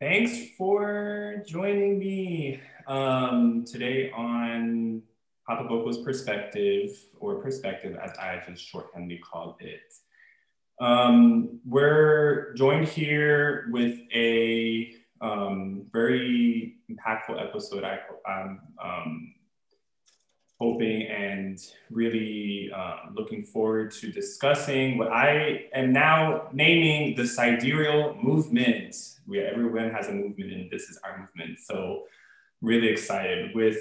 Thanks for joining me um, today on Papa Boko's perspective, or perspective as I just shorthandly called it. Um, we're joined here with a um, very impactful episode. I, I'm um, hoping and really uh, looking forward to discussing what I am now naming the sidereal movement. We, everyone has a movement, and this is our movement. So, really excited with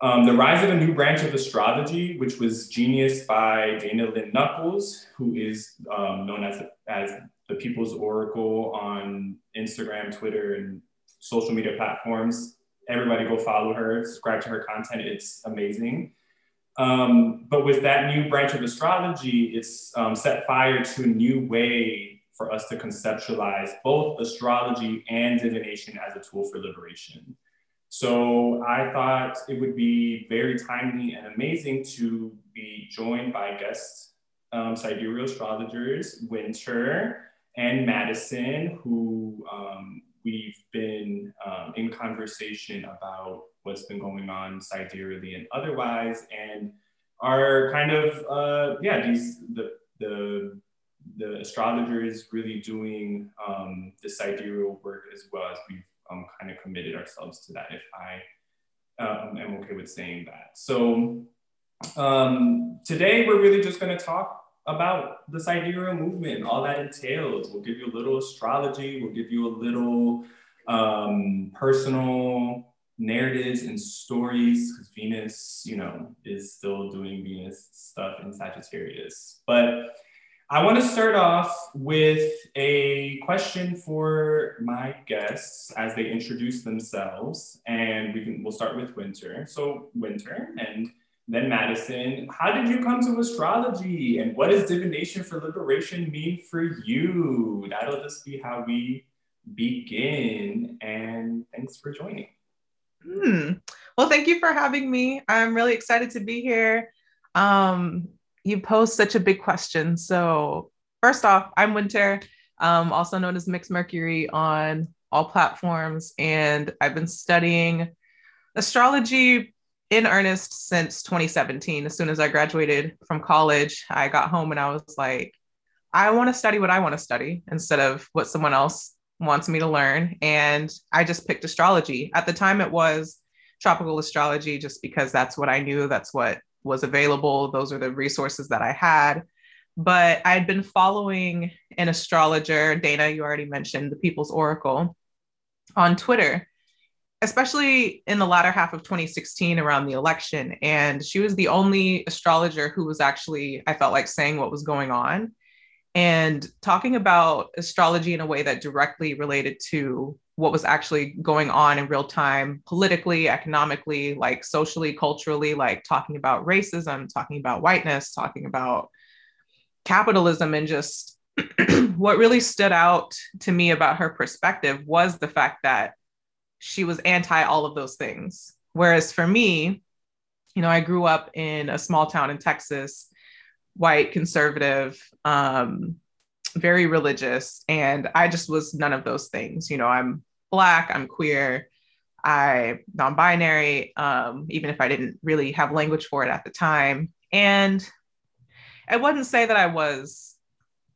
um, the rise of a new branch of astrology, which was genius by Dayna Lynn Nuckolls, who is um, known as, as the People's Oracle on Instagram, Twitter, and social media platforms everybody go follow her, subscribe to her content. It's amazing. Um, but with that new branch of astrology, it's um, set fire to a new way for us to conceptualize both astrology and divination as a tool for liberation. So I thought it would be very timely and amazing to be joined by guest um, sidereal astrologers, Wynter and Madison, who um, we've been um, in conversation about what's been going on sidereally and otherwise, and are kind of uh, yeah these the the the astrologers really doing um, the sidereal work as well as we've um, kind of committed ourselves to that. If I um, am okay with saying that, so um, today we're really just going to talk about the sidereal movement, all that entails. We'll give you a little astrology, we'll give you a little um, personal narratives and stories, because Venus, you know, is still doing Venus stuff in Sagittarius. But I want to start off with a question for my guests as they introduce themselves, and we can we'll start with Wynter. So Wynter and then Madison, how did you come to astrology and what does divination for liberation mean for you? That'll just be how we begin. And thanks for joining. Hmm. Well, thank you for having me. I'm really excited to be here. Um, you pose such a big question. So, first off, I'm Wynter, um, also known as Mx Mercuri on all platforms, and I've been studying astrology in earnest since 2017. As soon as I graduated from college, I got home and I was like, I want to study what I want to study instead of what someone else wants me to learn. And I just picked astrology. At the time, it was tropical astrology, just because that's what I knew, that's what was available. Those are the resources that I had. But I had been following an astrologer, Dayna, you already mentioned, the People's Oracle, on Twitter especially in the latter half of 2016 around the election. And she was the only astrologer who was actually, I felt like, saying what was going on and talking about astrology in a way that directly related to what was actually going on in real time, politically, economically, like socially, culturally, like talking about racism, talking about whiteness, talking about capitalism, and just what really stood out to me about her perspective was the fact that she was anti all of those things. Whereas for me, you know, I grew up in a small town in Texas, white, conservative, um, very religious, and I just was none of those things. You know, I'm black, I'm queer, I non-binary, um, even if I didn't really have language for it at the time. And I wouldn't say that I was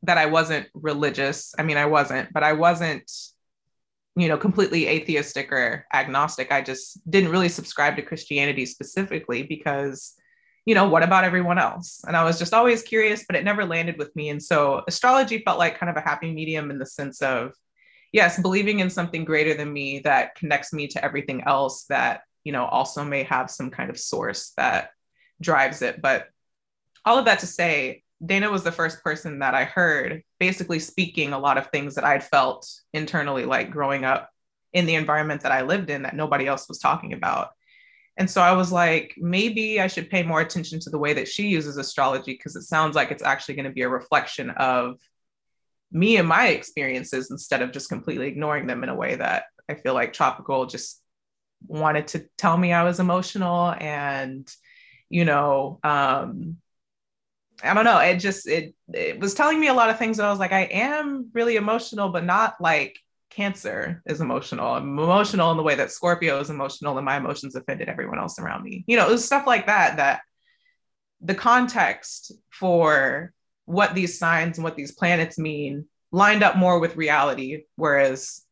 that I wasn't religious. I mean, I wasn't, but I wasn't you know, completely atheistic or agnostic. I just didn't really subscribe to Christianity specifically because, you know, what about everyone else? And I was just always curious, but it never landed with me. And so astrology felt like kind of a happy medium in the sense of, yes, believing in something greater than me that connects me to everything else that, you know, also may have some kind of source that drives it. But all of that to say, Dayna was the first person that I heard basically speaking a lot of things that I'd felt internally, like growing up in the environment that I lived in that nobody else was talking about. And so I was like, maybe I should pay more attention to the way that she uses astrology because it sounds like it's actually going to be a reflection of me and my experiences instead of just completely ignoring them in a way that I feel like Tropical just wanted to tell me I was emotional and, you know, um, I don't know. It just it it was telling me a lot of things that I was like, I am really emotional, but not like Cancer is emotional. I'm emotional in the way that Scorpio is emotional, and my emotions offended everyone else around me. You know, it was stuff like that that the context for what these signs and what these planets mean lined up more with reality, whereas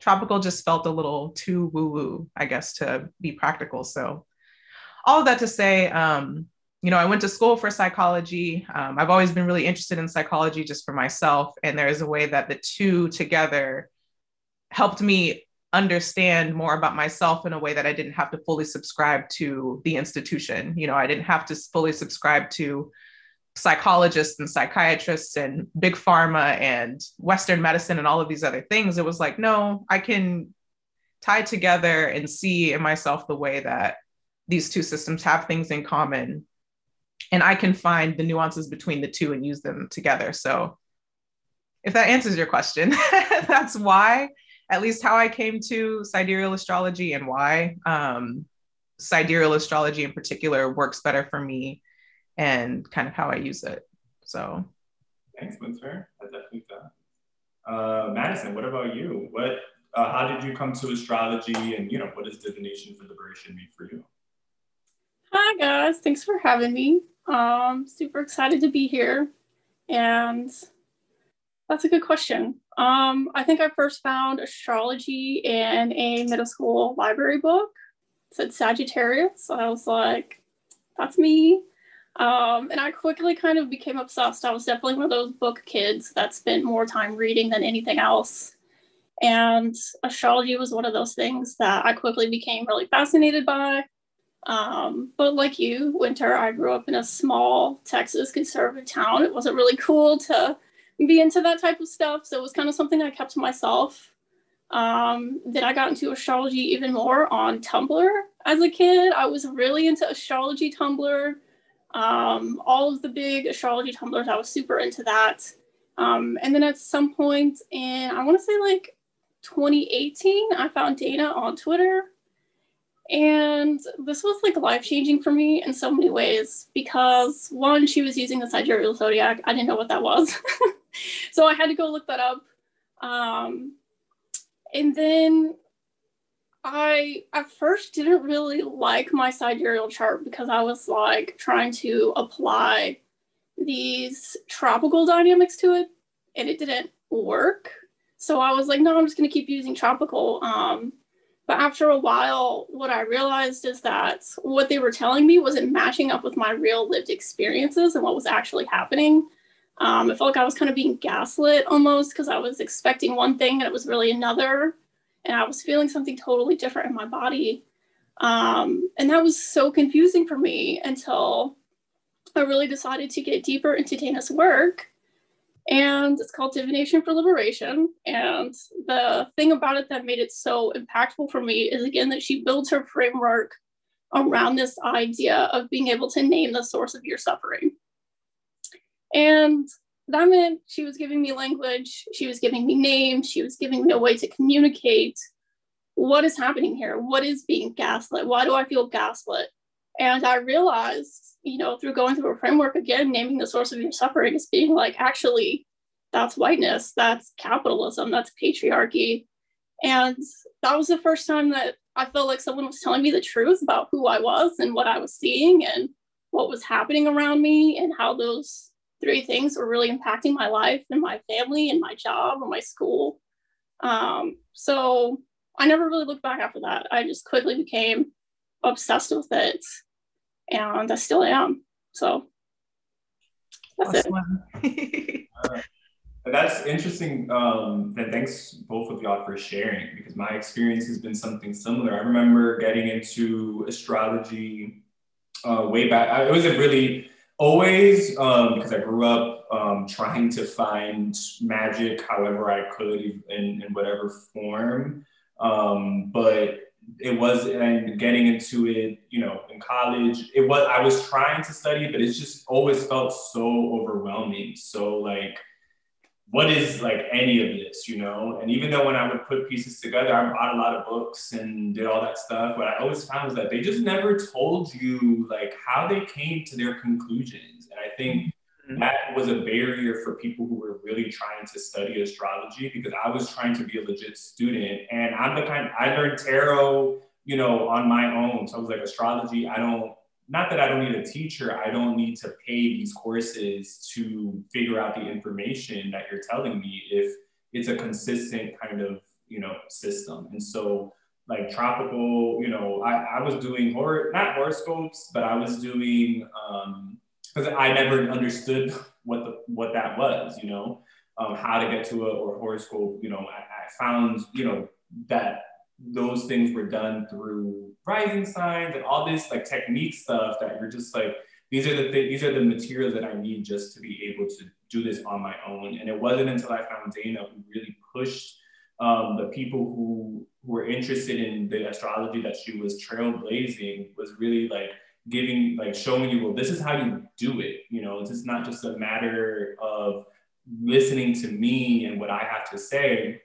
tropical just felt a little too woo woo, I guess, to be practical. So, all of that to say, um, you know, I went to school for psychology. Um, I've always been really interested in psychology just for myself. And there is a way that the two together helped me understand more about myself in a way that I didn't have to fully subscribe to the institution. You know, I didn't have to fully subscribe to psychologists and psychiatrists and big pharma and Western medicine and all of these other things. It was like, no, I can tie together and see in myself the way that these two systems have things in common. And I can find the nuances between the two and use them together. So, if that answers your question, that's why at least how I came to sidereal astrology and why um, sidereal astrology in particular works better for me and kind of how I use it. So thanks, Wynter. I definitely that. Uh, Madison, what about you? What uh, how did you come to astrology and you know what does divination for liberation mean for you? Hi guys, thanks for having me. Um super excited to be here. And that's a good question. Um, I think I first found astrology in a middle school library book. It said Sagittarius. I was like, that's me. Um, and I quickly kind of became obsessed. I was definitely one of those book kids that spent more time reading than anything else. And astrology was one of those things that I quickly became really fascinated by. Um, but like you, Wynter, I grew up in a small Texas conservative town. It wasn't really cool to be into that type of stuff. So it was kind of something I kept to myself. Um, then I got into astrology even more on Tumblr as a kid. I was really into astrology Tumblr. Um, all of the big astrology Tumblrs, I was super into that. Um, and then at some point in, I want to say like 2018, I found Dayna on Twitter. And this was like life changing for me in so many ways because one, she was using the sidereal zodiac. I didn't know what that was. so I had to go look that up. Um, and then I at first didn't really like my sidereal chart because I was like trying to apply these tropical dynamics to it and it didn't work. So I was like, no, I'm just gonna keep using tropical. Um, but after a while, what I realized is that what they were telling me wasn't matching up with my real lived experiences and what was actually happening. Um, I felt like I was kind of being gaslit almost because I was expecting one thing and it was really another. And I was feeling something totally different in my body. Um, and that was so confusing for me until I really decided to get deeper into Dayna's work. And it's called Divination for Liberation. And the thing about it that made it so impactful for me is again that she builds her framework around this idea of being able to name the source of your suffering. And that meant she was giving me language, she was giving me names, she was giving me a way to communicate what is happening here? What is being gaslit? Why do I feel gaslit? And I realized, you know, through going through a framework again, naming the source of your suffering is being like, actually, that's whiteness, that's capitalism, that's patriarchy. And that was the first time that I felt like someone was telling me the truth about who I was and what I was seeing and what was happening around me and how those three things were really impacting my life and my family and my job and my school. Um, so I never really looked back after that. I just quickly became obsessed with it and I still am. So that's awesome. it. uh, that's interesting. Um, and thanks both of y'all for sharing because my experience has been something similar. I remember getting into astrology uh, way back. I, it wasn't really always um, because I grew up um, trying to find magic however I could in, in whatever form. Um, but it was and getting into it, you know, in college, it was I was trying to study, but it's just always felt so overwhelming. So like what is like any of this, you know? And even though when I would put pieces together, I bought a lot of books and did all that stuff, what I always found was that they just never told you like how they came to their conclusions. And I think mm-hmm. that was a barrier for people who were really trying to study astrology because I was trying to be a legit student. And I'm the kind, I learned tarot, you know, on my own. So I was like, astrology, I don't, not that I don't need a teacher, I don't need to pay these courses to figure out the information that you're telling me if it's a consistent kind of, you know, system. And so like tropical, you know, I, I was doing horror, not horoscopes, but I was doing, um, because I never understood what the what that was, you know, um, how to get to a or horoscope. You know, I, I, found you know that those things were done through rising signs and all this like technique stuff that you're just like these are the th- these are the materials that I need just to be able to do this on my own. And it wasn't until I found Dayna who really pushed um, the people who were interested in the astrology that she was trailblazing was really like giving like showing you well this is how you do it you know? It's just not just a matter of listening to me and what i have to say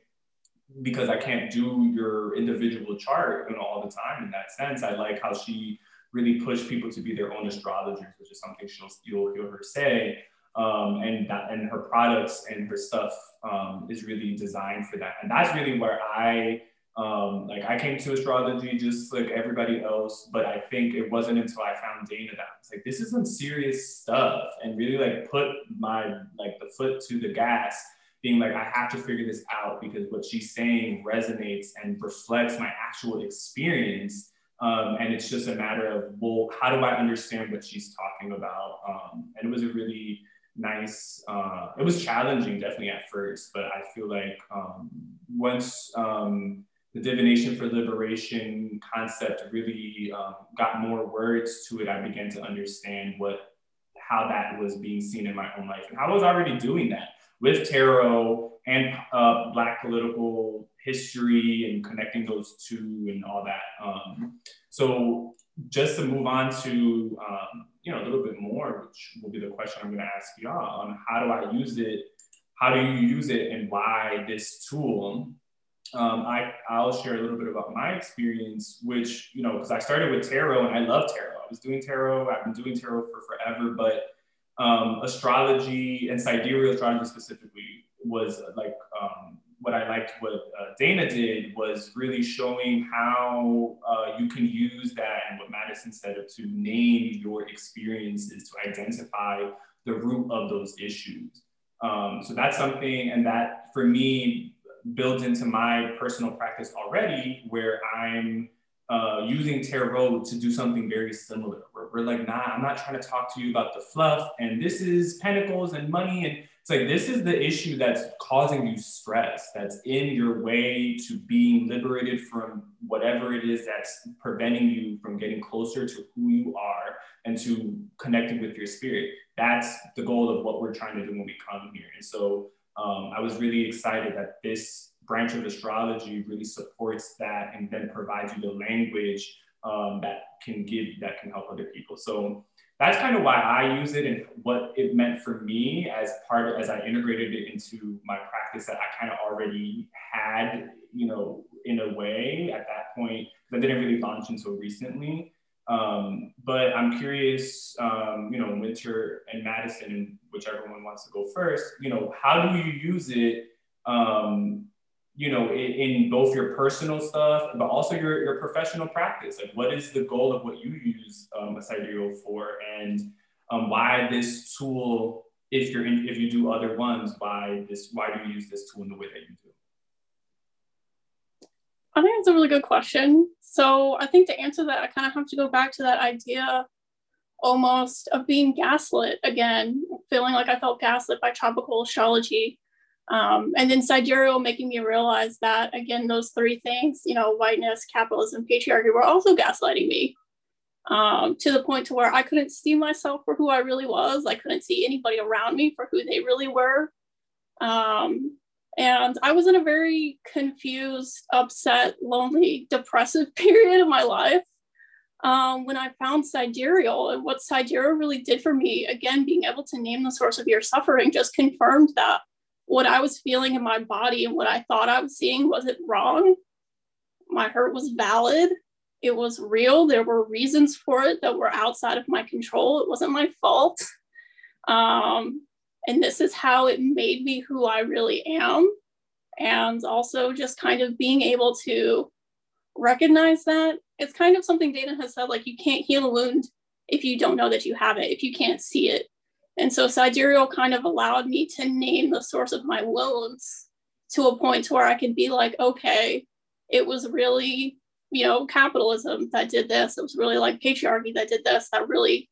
because i can't do your individual chart you know all the time in that sense. I like how she really pushed people to be their own astrologers which is something she'll you'll hear her say. Um, and that and her products and her stuff um, is really designed for that. And that's really where i um, like I came to astrology just like everybody else, but I think it wasn't until I found Dayna that I was like, this is some serious stuff, and really like put my like the foot to the gas, being like, I have to figure this out because what she's saying resonates and reflects my actual experience. Um, and it's just a matter of, well, how do I understand what she's talking about? Um, and it was a really nice, uh, it was challenging definitely at first, but I feel like um, once um, the divination for liberation concept really um, got more words to it, I began to understand what how that was being seen in my own life. And I was already doing that with tarot and uh, Black political history and connecting those two and all that. Um, so just to move on to, um, you know, a little bit more, which will be the question I'm gonna ask y'all on how do I use it? How do you use it and why this tool? Um, I, I'll share a little bit about my experience, which, you know, because I started with tarot and I love tarot. I was doing tarot, I've been doing tarot for forever, but um, astrology and sidereal astrology specifically was like um, what I liked what uh, Dayna did was really showing how uh, you can use that and what Madison said to name your experiences to identify the root of those issues. Um, so that's something, and that for me builds into my personal practice already where I'm uh, using tarot to do something very similar. Where we're like, nah, I'm not trying to talk to you about the fluff and this is pentacles and money. And it's like, this is the issue that's causing you stress, that's in your way to being liberated from whatever it is that's preventing you from getting closer to who you are and to connecting with your spirit. That's the goal of what we're trying to do when we come here. And so um, I was really excited that this branch of astrology really supports that and then provides you the language um, that can give that can help other people. So that's kind of why I use it and what it meant for me as part of, as I integrated it into my practice that I kind of already had, you know, in a way at that point. That didn't really launch until recently. Um, but I'm curious, um, you know, Wynter and Madison, whichever one wants to go first, you know, how do you use it, um, you know, in, in, both your personal stuff, but also your, your professional practice? Like, what is the goal of what you use um, a sidereal for, and um, why this tool? If you're in, if you do other ones, why this? Why do you use this tool in the way that you do? I think it's a really good question. So I think to answer that, I kind of have to go back to that idea almost of being gaslit again, feeling like I felt gaslit by tropical astrology. Um, and then sidereal making me realize that again, those three things, you know, whiteness, capitalism, patriarchy were also gaslighting me. Um, to the point to where I couldn't see myself for who I really was. I couldn't see anybody around me for who they really were. Um, and I was in a very confused, upset, lonely, depressive period of my life um, when I found Sidereal. And what Sidereal really did for me, again, being able to name the source of your suffering just confirmed that what I was feeling in my body and what I thought I was seeing wasn't wrong. My hurt was valid. It was real. There were reasons for it that were outside of my control. It wasn't my fault. Um, and this is how it made me who I really am. And also just kind of being able to recognize that it's kind of something Dayna has said like, you can't heal a wound if you don't know that you have it, if you can't see it. And so sidereal kind of allowed me to name the source of my wounds to a point to where I could be like, okay, it was really, you know, capitalism that did this. It was really like patriarchy that did this, that really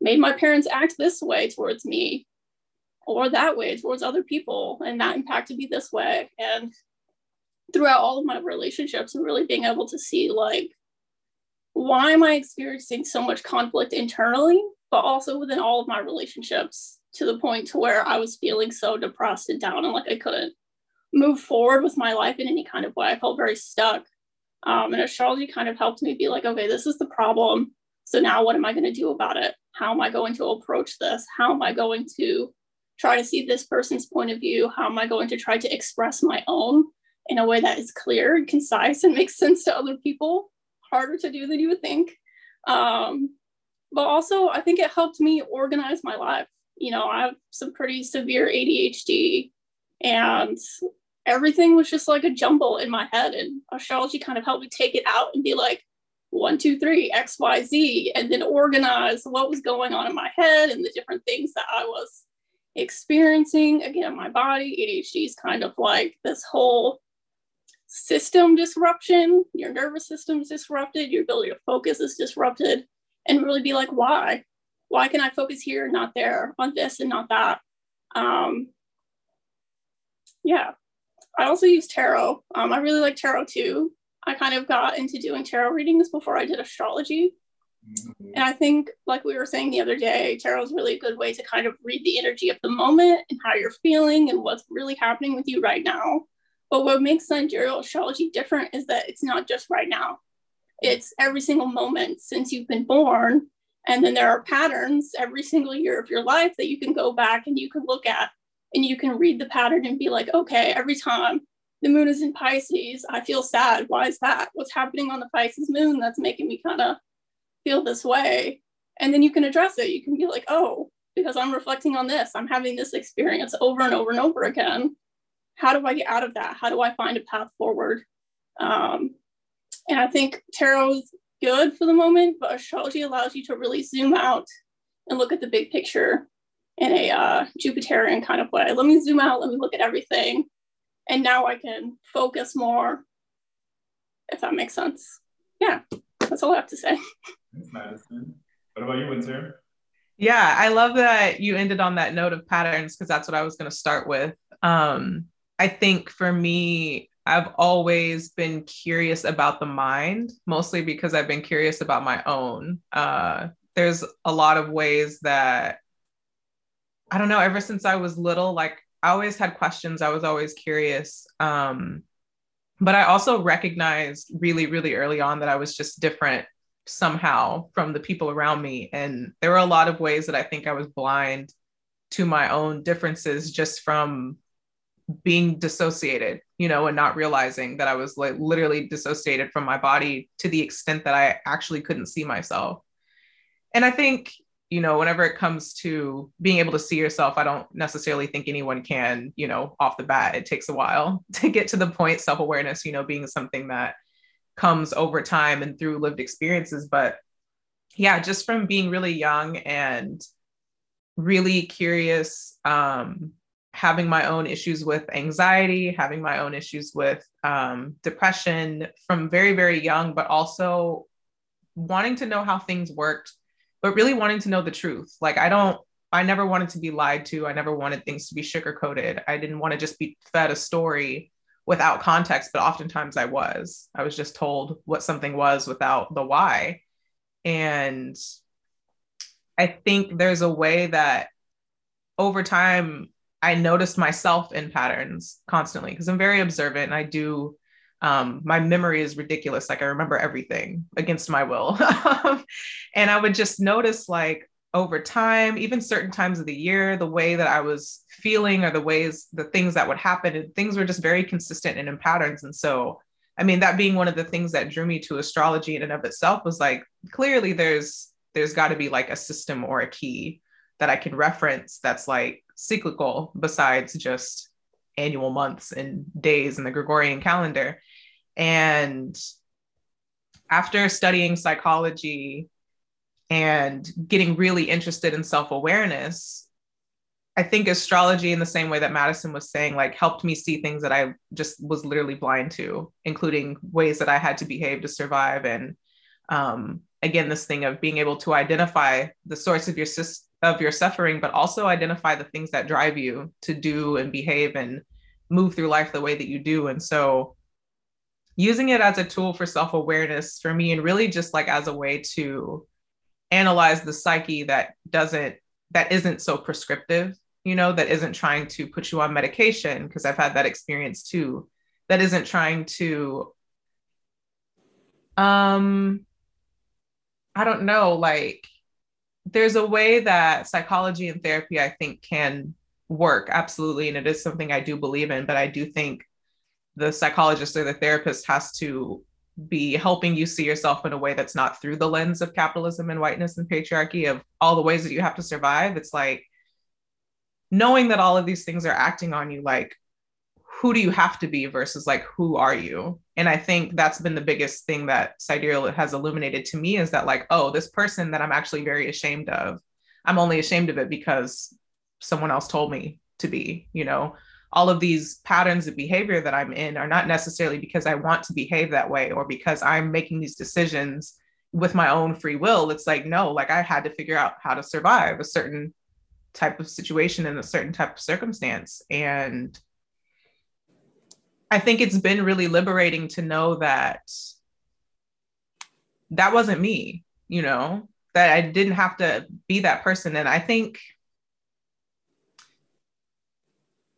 made my parents act this way towards me or that way towards other people. And that impacted me this way. And throughout all of my relationships and really being able to see like, why am I experiencing so much conflict internally, but also within all of my relationships to the point to where I was feeling so depressed and down and like I couldn't move forward with my life in any kind of way. I felt very stuck. Um, and astrology kind of helped me be like, okay, this is the problem. So now what am I going to do about it? How am I going to approach this? How am I going to try to see this person's point of view? How am I going to try to express my own in a way that is clear and concise and makes sense to other people? Harder to do than you would think. Um, but also, I think it helped me organize my life. You know, I have some pretty severe ADHD and everything was just like a jumble in my head and astrology kind of helped me take it out and be like one two three x y z and then organize what was going on in my head and the different things that i was experiencing again my body adhd is kind of like this whole system disruption your nervous system is disrupted your ability to focus is disrupted and really be like why why can i focus here not there on this and not that um, yeah. I also use tarot. Um, I really like tarot too. I kind of got into doing tarot readings before I did astrology. And I think, like we were saying the other day, tarot is really a good way to kind of read the energy of the moment and how you're feeling and what's really happening with you right now. But what makes sidereal astrology different is that it's not just right now, it's every single moment since you've been born. And then there are patterns every single year of your life that you can go back and you can look at and you can read the pattern and be like, okay, every time the moon is in Pisces, I feel sad. Why is that? What's happening on the Pisces moon that's making me kind of feel this way? And then you can address it. You can be like, oh, because I'm reflecting on this, I'm having this experience over and over and over again. How do I get out of that? How do I find a path forward? Um, and I think tarot is good for the moment, but astrology allows you to really zoom out and look at the big picture in a uh, Jupiterian kind of way. Let me zoom out, let me look at everything. And now I can focus more, if that makes sense. Yeah, that's all I have to say. Thanks, Madison. What about you, Wynter? Yeah, I love that you ended on that note of patterns because that's what I was going to start with. Um, I think for me, I've always been curious about the mind, mostly because I've been curious about my own. Uh, there's a lot of ways that I don't know, ever since I was little, like I always had questions. I was always curious. Um, but I also recognized really, really early on that I was just different somehow from the people around me. And there were a lot of ways that I think I was blind to my own differences just from being dissociated, you know, and not realizing that I was like literally dissociated from my body to the extent that I actually couldn't see myself. And I think you know, whenever it comes to being able to see yourself, I don't necessarily think anyone can, you know, off the bat. It takes a while to get to the point, self awareness, you know, being something that comes over time and through lived experiences. But yeah, just from being really young and really curious, um, having my own issues with anxiety, having my own issues with um, depression from very, very young, but also wanting to know how things worked but really wanting to know the truth. Like I don't, I never wanted to be lied to. I never wanted things to be sugar coated. I didn't want to just be fed a story without context, but oftentimes I was. I was just told what something was without the why. And I think there's a way that over time I noticed myself in patterns constantly because I'm very observant and I do um, my memory is ridiculous. Like I remember everything against my will. and I would just notice like over time, even certain times of the year, the way that I was feeling or the ways, the things that would happen, and things were just very consistent and in patterns. And so, I mean, that being one of the things that drew me to astrology in and of itself was like, clearly there's, there's got to be like a system or a key that I can reference that's like cyclical besides just annual months and days in the Gregorian calendar. And after studying psychology and getting really interested in self awareness, I think astrology, in the same way that Madison was saying, like helped me see things that I just was literally blind to, including ways that I had to behave to survive. And um, again, this thing of being able to identify the source of your of your suffering, but also identify the things that drive you to do and behave and move through life the way that you do. And so, using it as a tool for self awareness for me, and really just like as a way to analyze the psyche that doesn't that isn't so prescriptive you know, that isn't trying to put you on medication, because I've had that experience too, that isn't trying to, um, I don't know, like, there's a way that psychology and therapy, I think, can work absolutely. And it is something I do believe in, but I do think the psychologist or the therapist has to be helping you see yourself in a way that's not through the lens of capitalism and whiteness and patriarchy of all the ways that you have to survive. It's like, knowing that all of these things are acting on you like who do you have to be versus like who are you and i think that's been the biggest thing that sidereal has illuminated to me is that like oh this person that i'm actually very ashamed of i'm only ashamed of it because someone else told me to be you know all of these patterns of behavior that i'm in are not necessarily because i want to behave that way or because i'm making these decisions with my own free will it's like no like i had to figure out how to survive a certain type of situation in a certain type of circumstance. And I think it's been really liberating to know that that wasn't me, you know, that I didn't have to be that person. And I think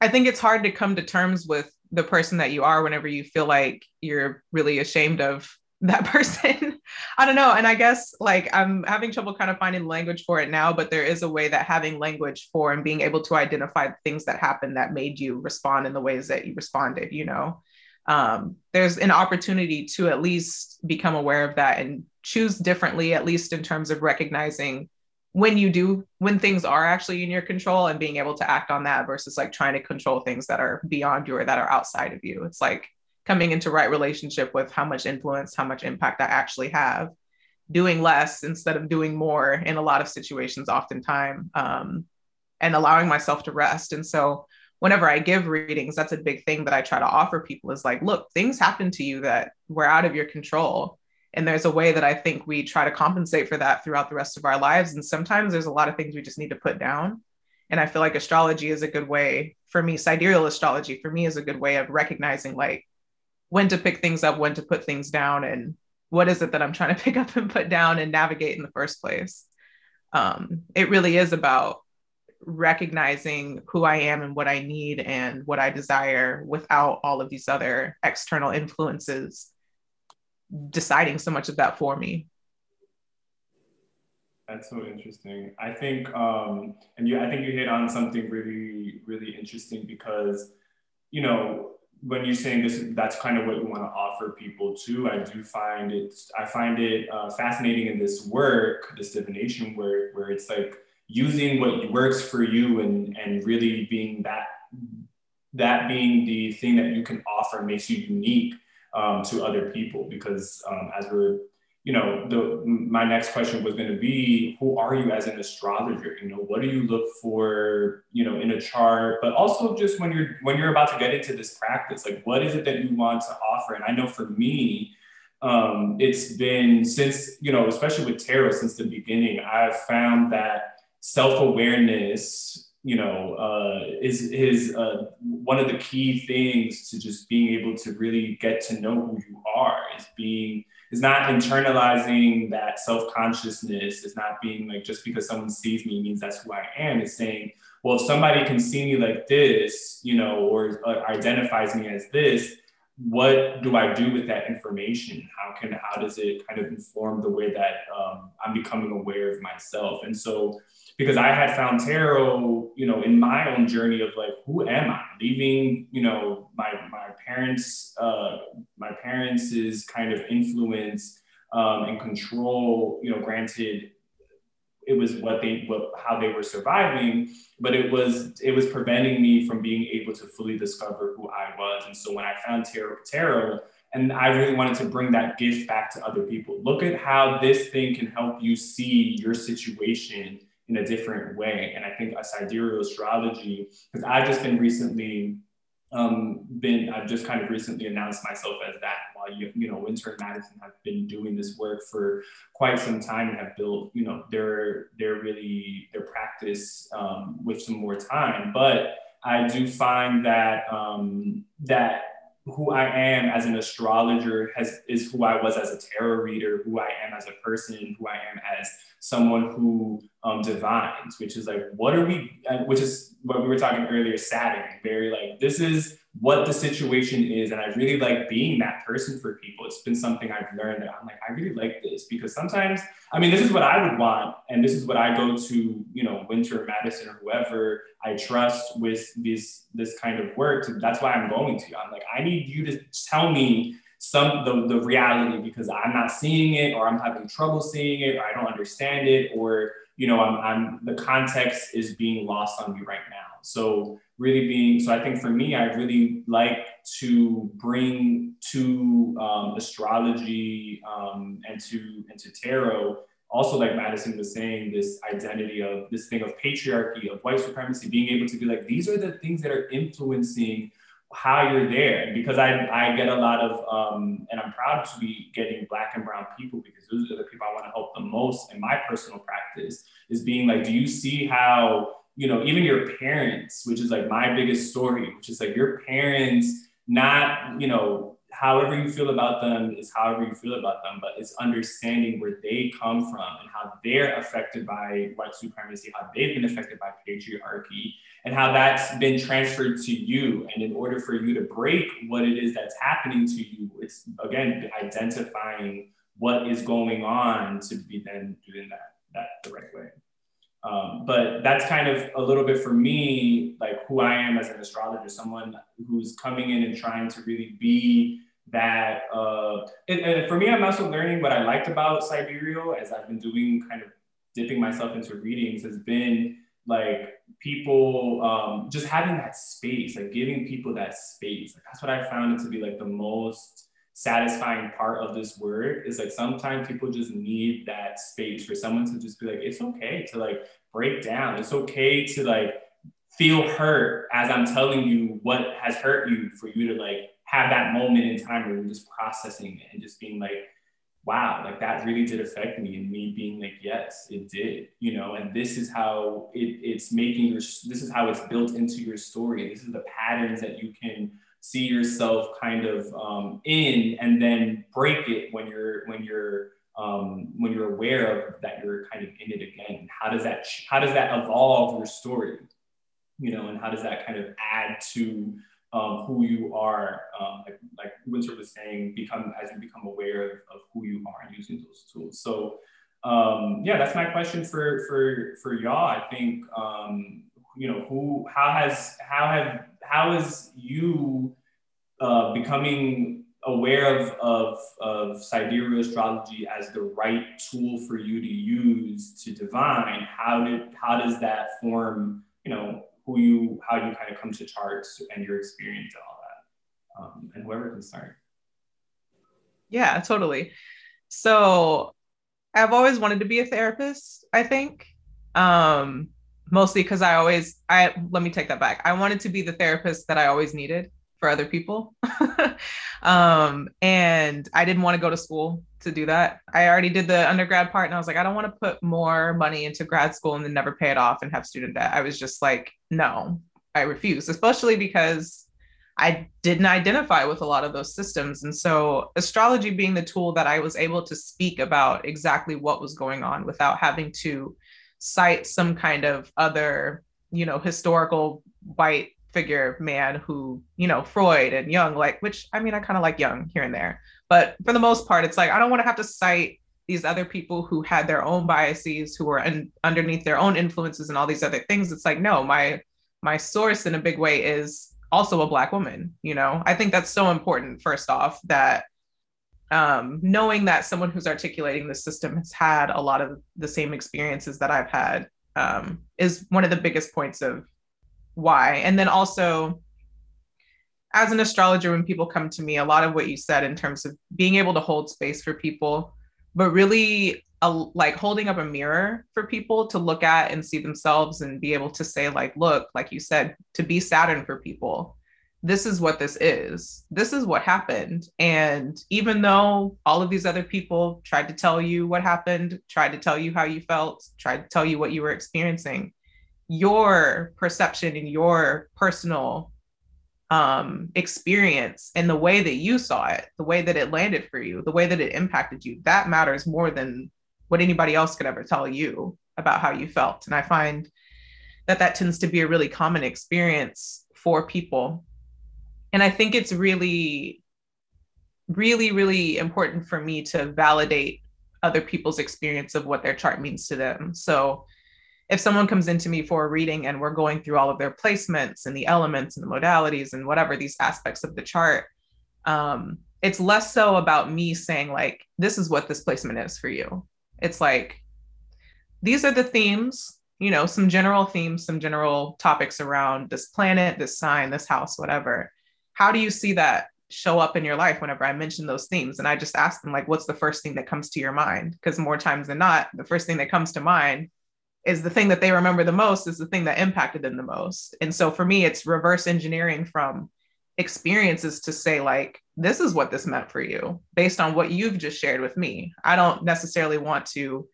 I think it's hard to come to terms with the person that you are whenever you feel like you're really ashamed of that person. I don't know. And I guess like I'm having trouble kind of finding language for it now, but there is a way that having language for and being able to identify things that happened that made you respond in the ways that you responded, you know, um, there's an opportunity to at least become aware of that and choose differently, at least in terms of recognizing when you do, when things are actually in your control and being able to act on that versus like trying to control things that are beyond you or that are outside of you. It's like, coming into right relationship with how much influence, how much impact I actually have, doing less instead of doing more in a lot of situations, oftentimes, um, and allowing myself to rest. And so, whenever I give readings, that's a big thing that I try to offer people is like, look, things happen to you that were out of your control. And there's a way that I think we try to compensate for that throughout the rest of our lives. And sometimes there's a lot of things we just need to put down. And I feel like astrology is a good way for me, sidereal astrology for me is a good way of recognizing like when to pick things up, when to put things down, and what is it that I'm trying to pick up and put down and navigate in the first place. Um, it really is about recognizing who I am and what I need and what I desire without all of these other external influences deciding so much of that for me. That's so interesting. I think, um, and you, I think you hit on something really, really interesting because, you know, when you're saying this, that's kind of what you want to offer people too. I do find it, I find it uh, fascinating in this work, this divination work, where it's like using what works for you and and really being that that being the thing that you can offer makes you unique um, to other people. Because um, as we're you know, the, my next question was going to be, who are you as an astrologer? You know, what do you look for, you know, in a chart, but also just when you're when you're about to get into this practice, like what is it that you want to offer? And I know for me, um, it's been since you know, especially with tarot since the beginning, I've found that self awareness, you know, uh, is is uh, one of the key things to just being able to really get to know who you are. Is being is not internalizing that self-consciousness is not being like just because someone sees me means that's who i am it's saying well if somebody can see me like this you know or uh, identifies me as this what do i do with that information how can how does it kind of inform the way that um, i'm becoming aware of myself and so because I had found tarot, you know, in my own journey of like, who am I? Leaving, you know, my my parents, uh, my parents' kind of influence um, and control. You know, granted, it was what they what how they were surviving but it was it was preventing me from being able to fully discover who i was and so when i found tarot tarot and i really wanted to bring that gift back to other people look at how this thing can help you see your situation in a different way. And i think a sidereal astrology because i've just been recently um, been I've just kind of recently announced myself as that while you you know Wynter and Madison have been doing this work for quite some time and have built you know their their really their practice um, with some more time. But I do find that um, that who I am as an astrologer has is who I was as a tarot reader, who I am as a person, who I am as someone who um, divines, which is like, what are we, uh, which is what we were talking earlier, Saturn, very like, this is what the situation is. And I really like being that person for people. It's been something I've learned that I'm like, I really like this because sometimes, I mean, this is what I would want. And this is what I go to, you know, Wynter, Madison, or whoever I trust with this, this kind of work. That's why I'm going to. You. I'm like, I need you to tell me some the, the reality because I'm not seeing it or I'm having trouble seeing it or I don't understand it or you know I'm, I'm the context is being lost on me right now so really being so I think for me I really like to bring to um, astrology um, and to and to tarot also like Madison was saying this identity of this thing of patriarchy of white supremacy being able to be like these are the things that are influencing how you're there. Because I, I get a lot of, um, and I'm proud to be getting black and brown people because those are the people I want to help the most in my personal practice is being like, do you see how, you know, even your parents, which is like my biggest story, which is like your parents, not, you know, however you feel about them is however you feel about them, but it's understanding where they come from and how they're affected by white supremacy, how they've been affected by patriarchy, and how that's been transferred to you. And in order for you to break what it is that's happening to you, it's again identifying what is going on to be then doing that that the right way. Um, but that's kind of a little bit for me, like who I am as an astrologer, someone who's coming in and trying to really be that. Uh, and, and for me, I'm also learning what I liked about Sidereal as I've been doing kind of dipping myself into readings has been like people um, just having that space, like giving people that space. Like that's what I found it to be like the most satisfying part of this work is like sometimes people just need that space for someone to just be like, it's okay to like break down. It's okay to like feel hurt as I'm telling you what has hurt you for you to like have that moment in time where you're just processing it and just being like, wow, like that really did affect me and me being like, yes, it did, you know, and this is how it, it's making your, this is how it's built into your story. This is the patterns that you can see yourself kind of um, in and then break it when you're when you're um, when you're aware of that you're kind of in it again. How does that how does that evolve your story you know and how does that kind of add to um, who you are um, like, like Wynter was saying become as you become aware of, of who you are and using those tools. So um, yeah that's my question for for for y'all. I think um, you know who how has how have how is you uh, becoming aware of, of, of sidereal astrology as the right tool for you to use to divine? How did how does that form you know who you how you kind of come to charts and your experience and all that? Um, and whoever can start. Yeah totally. So i've always wanted to be a therapist i think. Um mostly because I always I let me take that back. I wanted to be the therapist that I always needed for other people. um, and I didn't want to go to school to do that. I already did the undergrad part and I was like, I don't want to put more money into grad school and then never pay it off and have student debt. I was just like, no, I refuse, especially because I didn't identify with a lot of those systems. And so astrology being the tool that I was able to speak about exactly what was going on without having to cite some kind of other, you know, historical white figure man who, you know, Freud and Jung, like, which I mean, I kind of like Jung here and there. But for the most part, it's like, I don't want to have to cite these other people who had their own biases, who were un- underneath their own influences and all these other things. It's like, no, my, my source in a big way is also a black woman you know i think that's so important first off that um, knowing that someone who's articulating the system has had a lot of the same experiences that I've had um, is one of the biggest points of why. And then also, as an astrologer, when people come to me, a lot of what you said in terms of being able to hold space for people, but really a, like holding up a mirror for people to look at and see themselves and be able to say, like, look, like you said, to be Saturn for people this is what this is. This is what happened. And even though all of these other people tried to tell you what happened, tried to tell you how you felt, tried to tell you what you were experiencing, your perception and your personal um, experience and the way that you saw it, the way that it landed for you, the way that it impacted you, that matters more than what anybody else could ever tell you about how you felt. And I find that that tends to be a really common experience for people and I think it's really, really, really important for me to validate other people's experience of what their chart means to them. So if someone comes into me for a reading and we're going through all of their placements and the elements and the modalities and whatever these aspects of the chart, um, it's less so about me saying, like, this is what this placement is for you. It's like, these are the themes, you know, some general themes, some general topics around this planet, this sign, this house, whatever how do you see that show up in your life whenever I mention those themes? And I just ask them, like, what's the first thing that comes to your mind? Because more times than not, the first thing that comes to mind is the thing that they remember the most, is the thing that impacted them the most. And so for me, it's reverse engineering from experiences to say, like, this is what this meant for you based on what you've just shared with me. I don't necessarily want to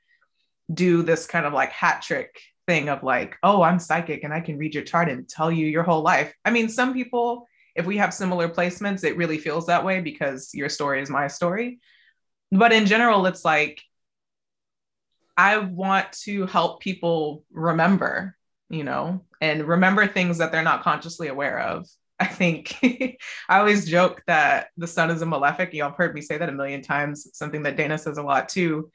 do this kind of like hat trick thing of like, oh, I'm psychic and I can read your chart and tell you your whole life. I mean, some people if we have similar placements, it really feels that way because your story is my story. But in general, it's like I want to help people remember, you know, and remember things that they're not consciously aware of. I think I always joke that the sun is a malefic. Y'all have heard me say that a million times, something that Dayna says a lot too.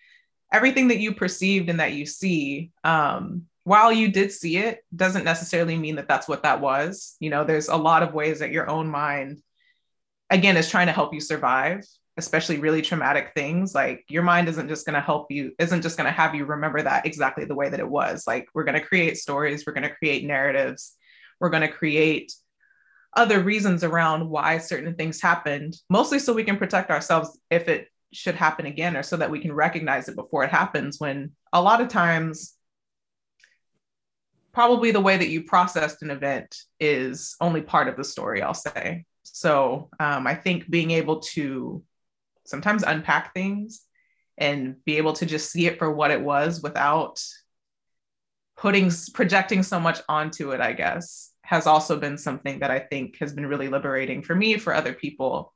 Everything that you perceived and that you see, um, while you did see it doesn't necessarily mean that that's what that was. You know there's a lot of ways that your own mind again is trying to help you survive especially really traumatic things. Like your mind isn't just going to help you isn't just going to have you remember that exactly the way that it was. Like we're going to create stories we're going to create narratives we're going to create other reasons around why certain things happened mostly so we can protect ourselves if it should happen again or so that we can recognize it before it happens when a lot of times probably the way that you processed an event is only part of the story, I'll say. So um, I think being able to sometimes unpack things and be able to just see it for what it was without putting projecting so much onto it, I guess, has also been something that I think has been really liberating for me, for other people,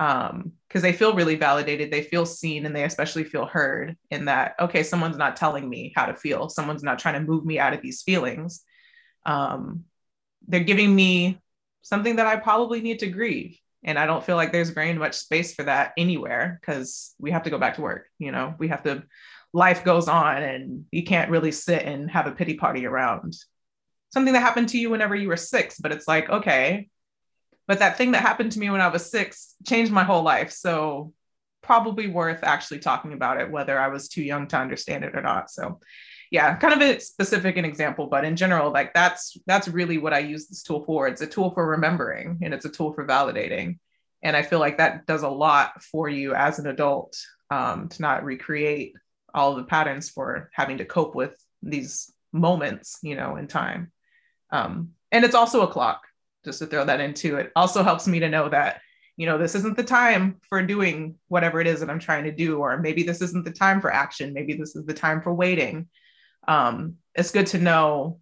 because um, they feel really validated, they feel seen, and they especially feel heard in that, okay, someone's not telling me how to feel, someone's not trying to move me out of these feelings. Um, they're giving me something that I probably need to grieve. And I don't feel like there's very much space for that anywhere because we have to go back to work. You know, we have to, life goes on and you can't really sit and have a pity party around something that happened to you whenever you were six. But it's like, okay, but that thing that happened to me when I was six changed my whole life. So probably worth actually talking about it, whether I was too young to understand it or not. So yeah, kind of a specific an example, but in general, like that's that's really what I use this tool for. It's a tool for remembering and it's a tool for validating. And I feel like that does a lot for you as an adult um, to not recreate all the patterns for having to cope with these moments, you know, in time. Um, and it's also a clock just to throw that into it also helps me to know that you know this isn't the time for doing whatever it is that i'm trying to do or maybe this isn't the time for action maybe this is the time for waiting. Um, it's good to know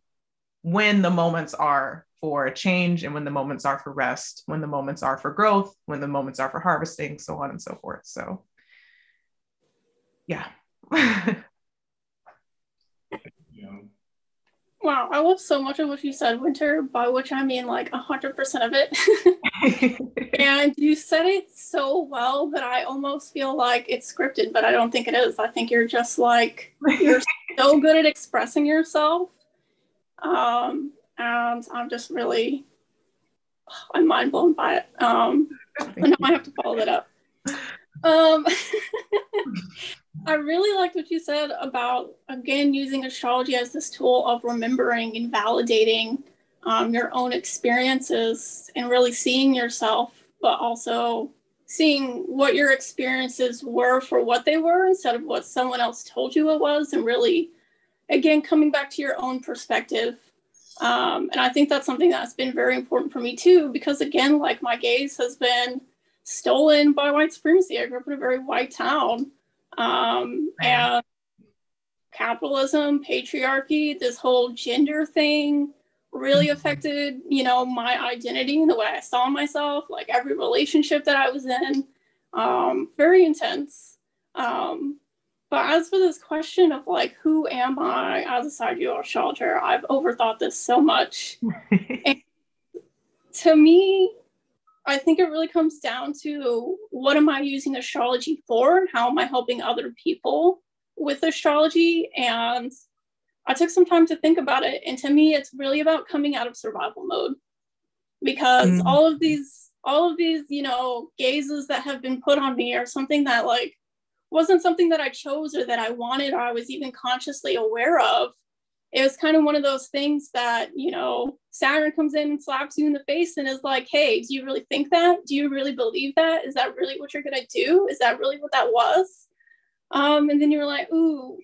when the moments are for change and when the moments are for rest when the moments are for growth when the moments are for harvesting so on and so forth. So yeah Wow, I love so much of what you said, Wynter, by which I mean like 100% of it. and you said it so well that I almost feel like it's scripted, but I don't think it is. I think you're just like, you're so good at expressing yourself. Um, and I'm just really, I'm mind blown by it. Um, now I have to follow that up. Um, I really liked what you said about, again, using astrology as this tool of remembering and validating um, your own experiences and really seeing yourself, but also seeing what your experiences were for what they were instead of what someone else told you it was, and really, again, coming back to your own perspective. Um, and I think that's something that's been very important for me too, because again, like my gaze has been stolen by white supremacy. I grew up in a very white town. Um, and capitalism, patriarchy, this whole gender thing really mm-hmm. affected, you know, my identity and the way I saw myself, like every relationship that I was in. Um, very intense. Um, but as for this question of like, who am I as a astrologer? I've overthought this so much. to me, I think it really comes down to what am I using astrology for? How am I helping other people with astrology? And I took some time to think about it. And to me, it's really about coming out of survival mode because mm. all of these, all of these, you know, gazes that have been put on me are something that like wasn't something that I chose or that I wanted or I was even consciously aware of it was kind of one of those things that you know saturn comes in and slaps you in the face and is like hey do you really think that? Do you really believe that? Is that really what you're going to do? Is that really what that was? Um and then you were like ooh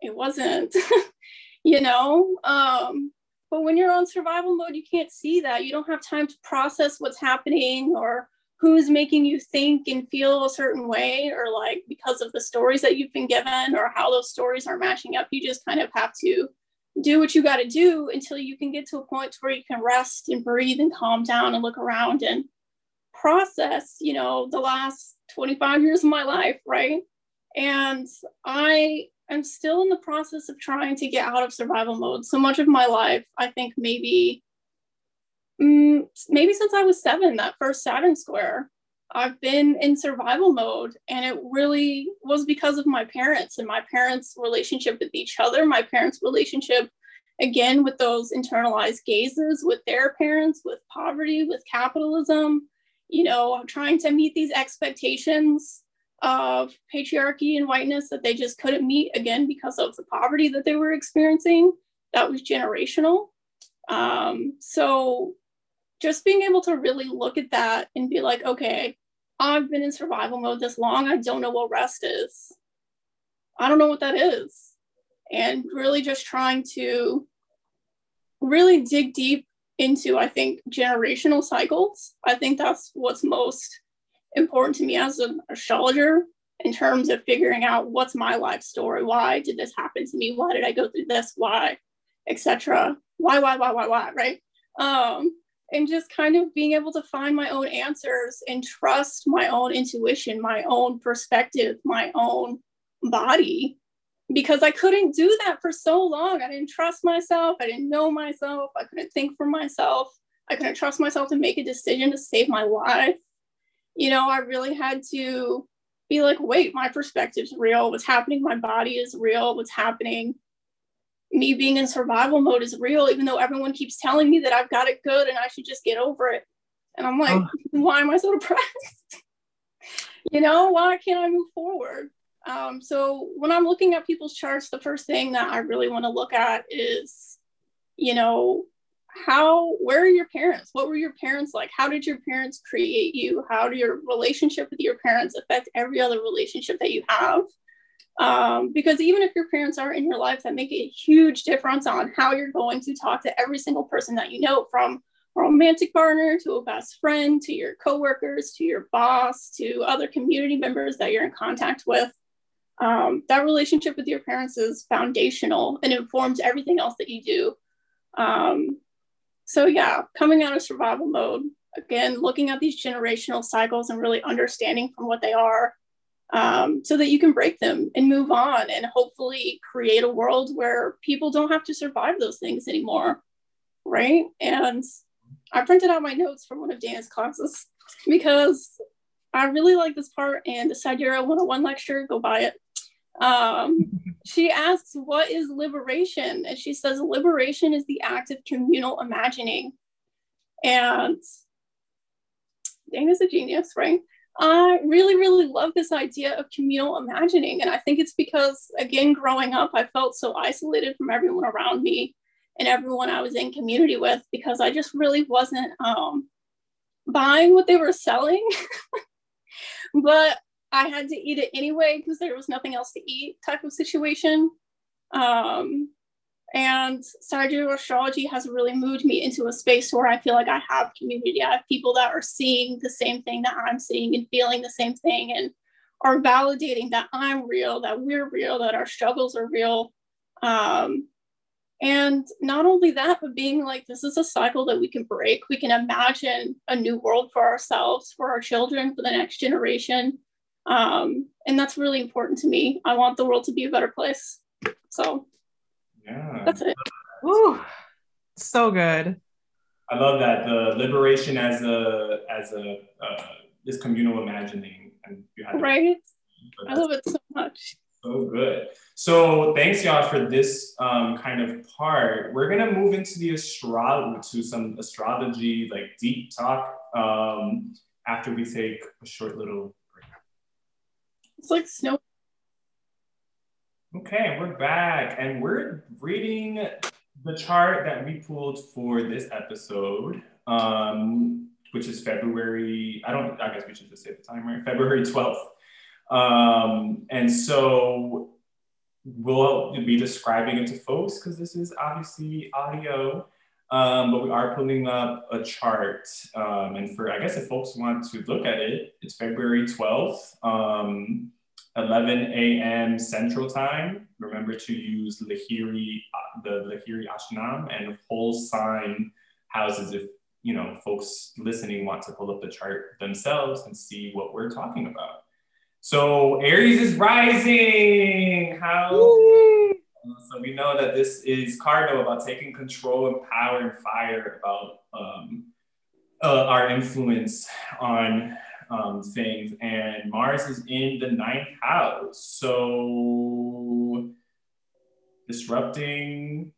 it wasn't you know? Um but when you're on survival mode you can't see that. You don't have time to process what's happening or who's making you think and feel a certain way or like because of the stories that you've been given or how those stories are matching up. You just kind of have to do what you got to do until you can get to a point where you can rest and breathe and calm down and look around and process you know the last 25 years of my life right? And i am still in the process of trying to get out of survival mode. So much of my life i think maybe mm, maybe since i was seven that first saturn square I've been in survival mode. And it really was because of my parents and my parents' relationship with each other, my parents' relationship, again, with those internalized gazes with their parents, with poverty, with capitalism, you know, trying to meet these expectations of patriarchy and whiteness that they just couldn't meet again because of the poverty that they were experiencing. That was generational. Um, so just being able to really look at that and be like, okay, I've been in survival mode this long. I don't know what rest is. I don't know what that is. And really just trying to really dig deep into, I think, generational cycles. I think that's what's most important to me as an astrologer in terms of figuring out what's my life story. Why did this happen to me? Why did I go through this? Why, etc. Why, why, why, why, why, right? Um, and just kind of being able to find my own answers and trust my own intuition, my own perspective, my own body. Because I couldn't do that for so long. I didn't trust myself. I didn't know myself. I couldn't think for myself. I couldn't trust myself to make a decision to save my life. You know, I really had to be like, wait, my perspective's real. What's happening? My body is real. What's happening? Me being in survival mode is real, even though everyone keeps telling me that I've got it good and I should just get over it. And I'm like, oh. why am I so depressed? you know, why can't I move forward? Um, so when I'm looking at people's charts, the first thing that I really want to look at is, you know, how, where are your parents? What were your parents like? How did your parents create you? How do your relationship with your parents affect every other relationship that you have? Um, because even if your parents aren't in your life, that make a huge difference on how you're going to talk to every single person that you know, from a romantic partner to a best friend to your coworkers to your boss to other community members that you're in contact with. Um, that relationship with your parents is foundational and informs everything else that you do. Um, so yeah, coming out of survival mode, again, looking at these generational cycles and really understanding from what they are um, so that you can break them and move on and hopefully create a world where people don't have to survive those things anymore. Right. And I printed out my notes from one of Dayna's classes because I really like this part and the Sidereal 101 lecture, go buy it. Um, she asks, What is liberation? And she says, Liberation is the act of communal imagining. And Dayna's a genius, right? I really, really love this idea of communal imagining. And I think it's because, again, growing up, I felt so isolated from everyone around me and everyone I was in community with because I just really wasn't um, buying what they were selling. but I had to eat it anyway because there was nothing else to eat type of situation. Um, and Sagittarius astrology has really moved me into a space where I feel like I have community. I have people that are seeing the same thing that I'm seeing and feeling the same thing and are validating that I'm real, that we're real, that our struggles are real. Um, and not only that, but being like, this is a cycle that we can break. We can imagine a new world for ourselves, for our children, for the next generation. Um, and that's really important to me. I want the world to be a better place. So Yeah. that's it. Ooh, so good. I love that the liberation as a as a uh, this communal imagining and you had Right? I love it so much. so good. So thanks y'all for this um, kind of part. We're gonna move into the astrology to some astrology like deep talk um, after we take a short little break. It's like snow. Okay, we're back and we're reading the chart that we pulled for this episode, um, which is February. I don't. I guess we should just say the time, right? February twelfth. Um, and so we'll be describing it to folks because this is obviously audio. Um, but we are pulling up a chart. Um, and for, I guess if folks want to look at it, it's February 12th, um, 11 a.m. Central Time. Remember to use Lahiri, the Lahiri Ayanamsa and whole sign houses if, you know, folks listening want to pull up the chart themselves and see what we're talking about. So Aries is rising. How? So we know that this is Cardinal about taking control and power and fire about um, uh, our influence on um, things. And Mars is in the ninth house. So disrupting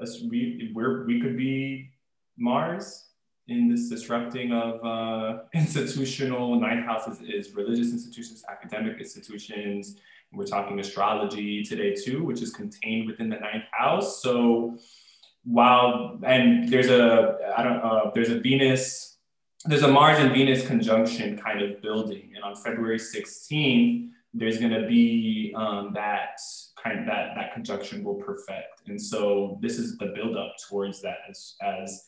us, we, we're, we could be Mars in this disrupting of uh, institutional ninth houses is religious institutions, academic institutions, we're talking astrology today too, which is contained within the ninth house. So while and there's a I don't uh, there's a Venus, there's a Mars and Venus conjunction kind of building, and on February 16th, there's going to be um, that kind of that that conjunction will perfect, and so this is the build up towards that as as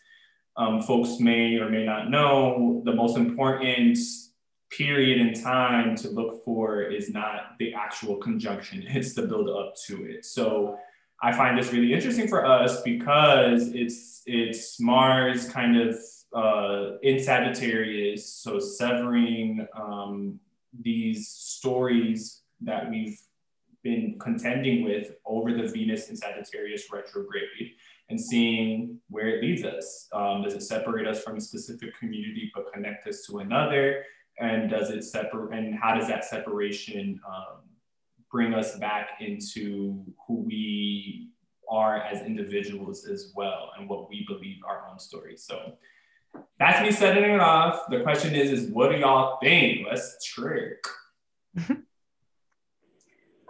um, folks may or may not know, the most important period in time to look for is not the actual conjunction, it's the build up to it. So I find this really interesting for us because it's it's Mars kind of uh, in Sagittarius, so severing um, these stories that we've been contending with over the Venus in Sagittarius retrograde and seeing where it leads us. Um, does it separate us from a specific community but connect us to another? and does it separate and how does that separation um, bring us back into who we are as individuals as well and what we believe our own story so that's me setting it off the question is is what do y'all think let's trick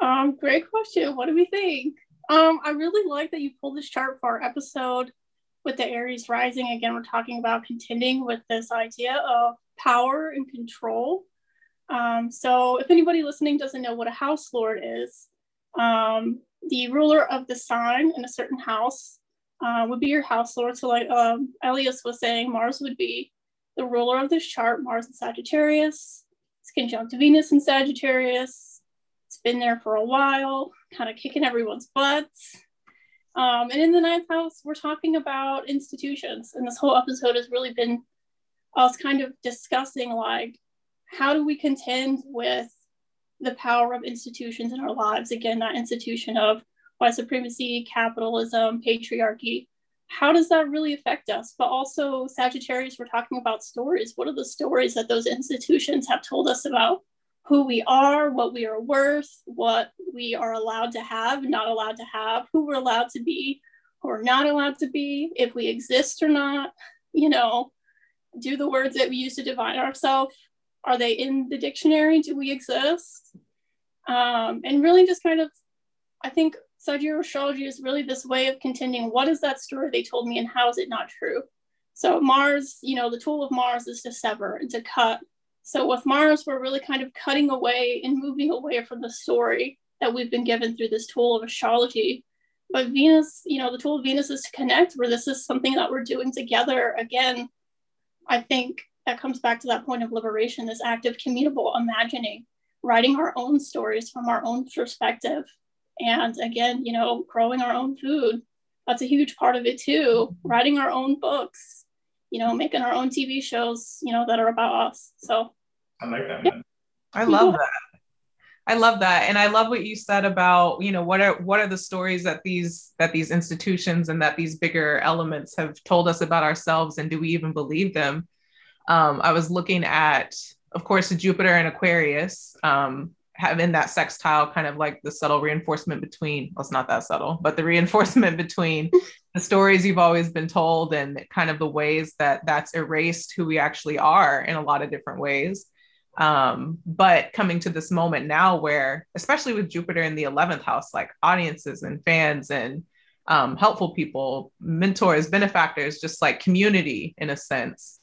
Um, great question. What do we think? Um, I really like that you pulled this chart for our episode with the Aries rising. Again, we're talking about contending with this idea of power and control. Um, so, if anybody listening doesn't know what a house lord is, um, the ruler of the sign in a certain house uh, would be your house lord. So, like um, Elías was saying, Mars would be the ruler of this chart, Mars in Sagittarius. It's conjunct Venus in Sagittarius. It's been there for a while, kind of kicking everyone's butts. Um, and in the ninth house, we're talking about institutions. And this whole episode has really been us kind of discussing like, how do we contend with the power of institutions in our lives? Again, that institution of white supremacy, capitalism, patriarchy. How does that really affect us? But also, Sagittarius, we're talking about stories. What are the stories that those institutions have told us about who we are, what we are worth, what we are allowed to have, not allowed to have, who we're allowed to be, who we're not allowed to be, if we exist or not, you know, do the words that we use to define ourselves Are they in the dictionary? Do we exist? Um, and really just kind of, I think sidereal astrology is really this way of contending what is that story they told me and how is it not true? So Mars, you know, the tool of Mars is to sever and to cut. So with Mars, we're really kind of cutting away and moving away from the story that we've been given through this tool of astrology. But Venus, you know, the tool of Venus is to connect, where this is something that we're doing together. Again, I think that comes back to that point of liberation, this active commutable imagining, writing our own stories from our own perspective. And again, you know, growing our own food. That's a huge part of it too. Writing our own books, you know, making our own TV shows, you know, that are about us. So I like that. Man. I love that. I love that. And I love what you said about, you know, what are what are the stories that these that these institutions and that these bigger elements have told us about ourselves and do we even believe them? Um, I was looking at, of course, Jupiter and Aquarius, um, having that sextile kind of like the subtle reinforcement between, well, it's not that subtle, but the reinforcement between the stories you've always been told and kind of the ways that that's erased who we actually are in a lot of different ways. Um, but coming to this moment now where, especially with Jupiter in the 11th house, like audiences and fans and um, helpful people, mentors, benefactors, just like community in a sense,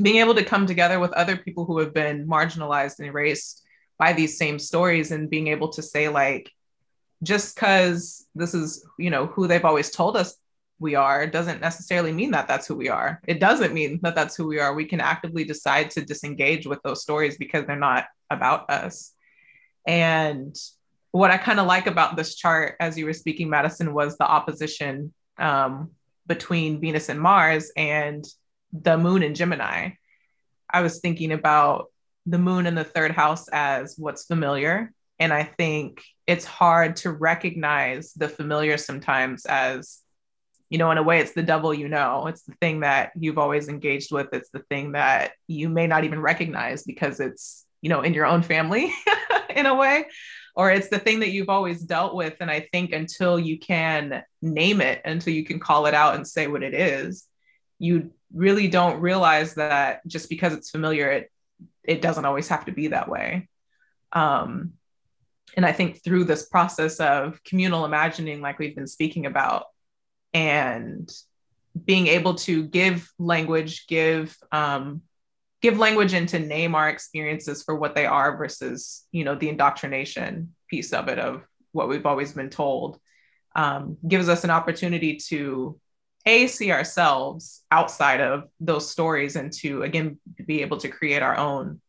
being able to come together with other people who have been marginalized and erased by these same stories and being able to say, like, just because this is, you know, who they've always told us we are doesn't necessarily mean that that's who we are. It doesn't mean that that's who we are. We can actively decide to disengage with those stories because they're not about us. And what I kind of like about this chart, as you were speaking, Madison, was the opposition um, between Venus and Mars and the moon in Gemini. I was thinking about the moon in the third house as what's familiar. And I think it's hard to recognize the familiar sometimes as you know, in a way, it's the devil you know. It's the thing that you've always engaged with. It's the thing that you may not even recognize because it's, you know, in your own family in a way, or it's the thing that you've always dealt with. And I think until you can name it, until you can call it out and say what it is, you really don't realize that just because it's familiar, it it doesn't always have to be that way. Um, and I think through this process of communal imagining, like we've been speaking about, and being able to give language, give um, give language and to name our experiences for what they are versus you know the indoctrination piece of it of what we've always been told um, gives us an opportunity to a see ourselves outside of those stories and to again be able to create our own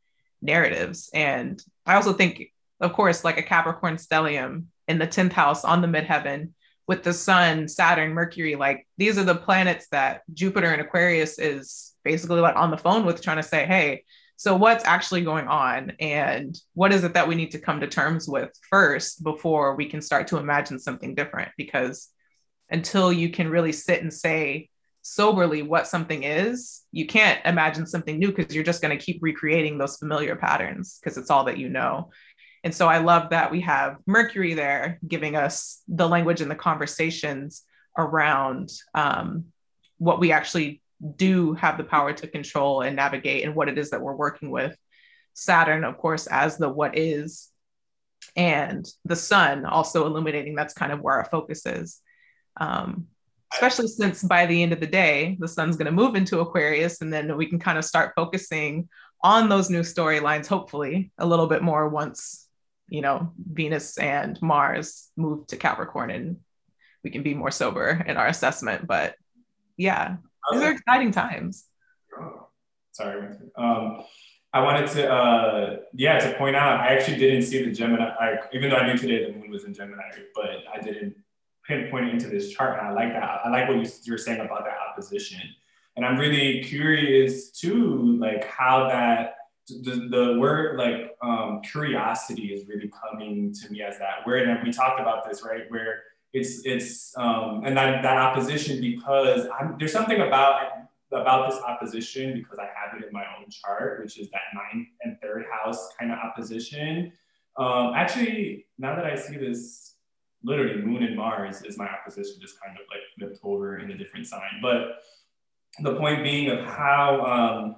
narratives and i also think of course like a capricorn stellium in the 10th house on the midheaven with the sun, Saturn, Mercury, like these are the planets that Jupiter and Aquarius is basically like on the phone with trying to say, hey, so what's actually going on? And what is it that we need to come to terms with first before we can start to imagine something different? Because until you can really sit and say soberly what something is, you can't imagine something new because you're just going to keep recreating those familiar patterns because it's all that you know. And so I love that we have Mercury there giving us the language and the conversations around um, what we actually do have the power to control and navigate and what it is that we're working with. Saturn, of course, as the what is, and the sun also illuminating that's kind of where our focus is. Um, especially since by the end of the day, the sun's going to move into Aquarius, and then we can kind of start focusing on those new storylines, hopefully, a little bit more once you know, Venus and Mars move to Capricorn and we can be more sober in our assessment. But yeah, these are exciting times. Sorry. Um, I wanted to, uh, yeah, to point out, I actually didn't see the Gemini, I, even though I knew today the moon was in Gemini, but I didn't pinpoint into this chart. And I like that. I like what you, you're saying about that opposition. And I'm really curious too, like how that the, the word like um, curiosity is really coming to me as that word and we talked about this right where it's it's um, and that, that opposition because I'm, there's something about about this opposition because I have it in my own chart which is that ninth and third house kind of opposition um, actually now that I see this literally moon and Mars is my opposition just kind of like flipped over in a different sign but the point being of how um,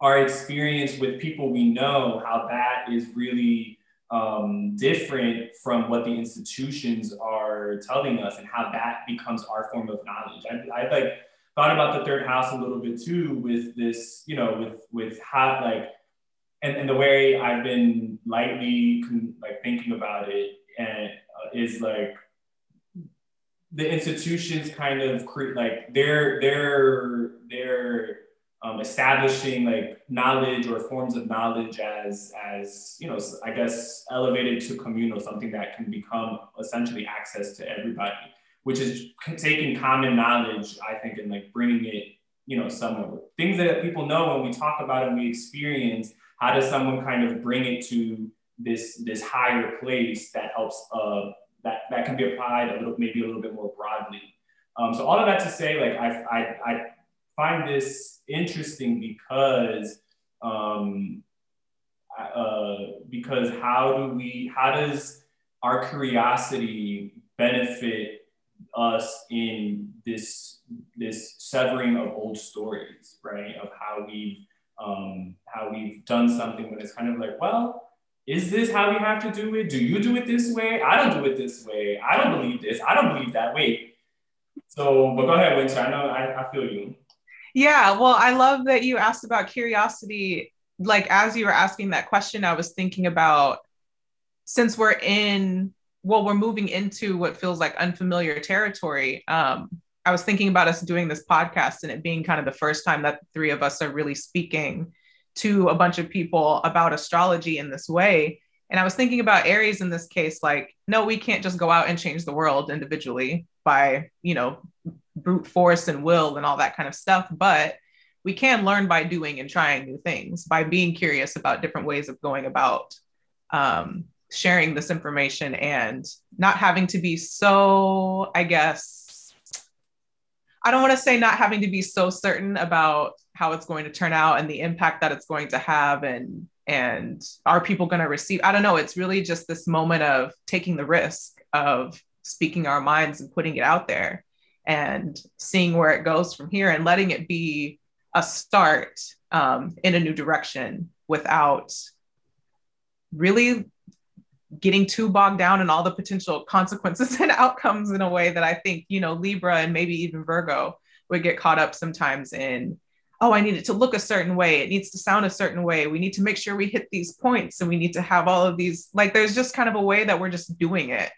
our experience with people we know, how that is really um, different from what the institutions are telling us and how that becomes our form of knowledge. I, I like thought about the third house a little bit too with this, you know, with with how like and, and the way I've been lightly like thinking about it and is like the institutions kind of create like they're they're they're um, establishing like knowledge or forms of knowledge as as you know i guess elevated to communal something that can become essentially access to everybody which is taking common knowledge i think and like bringing it you know somewhere. Things that people know when we talk about and we experience how does someone kind of bring it to this this higher place that helps uh, that that can be applied a little maybe a little bit more broadly. Um, so all of that to say like I, I, I find this interesting because um, uh, because how do we how does our curiosity benefit us in this this severing of old stories right? Of how we've um, how we've done something when it's kind of like well is this how we have to do it? Do you do it this way? I don't do it this way. I don't believe this. I don't believe that. Wait. So but go ahead Wynter. I know i, I feel you. Yeah, well, I love that you asked about curiosity. Like, as you were asking that question, I was thinking about since we're in, well, we're moving into what feels like unfamiliar territory. Um, I was thinking about us doing this podcast and it being kind of the first time that the three of us are really speaking to a bunch of people about astrology in this way. And I was thinking about Aries in this case, like, no, we can't just go out and change the world individually by, you know, brute force and will and all that kind of stuff. But we can learn by doing and trying new things, by being curious about different ways of going about um, sharing this information and not having to be so, I guess, I don't want to say not having to be so certain about how it's going to turn out and the impact that it's going to have and and are people going to receive i don't know. It's really just this moment of taking the risk of speaking our minds and putting it out there and seeing where it goes from here and letting it be a start um, in a new direction without really getting too bogged down in all the potential consequences and outcomes in a way that I think, you know, Libra and maybe even Virgo would get caught up sometimes in, oh, I need it to look a certain way. It needs to sound a certain way. We need to make sure we hit these points and we need to have all of these, like, there's just kind of a way that we're just doing it.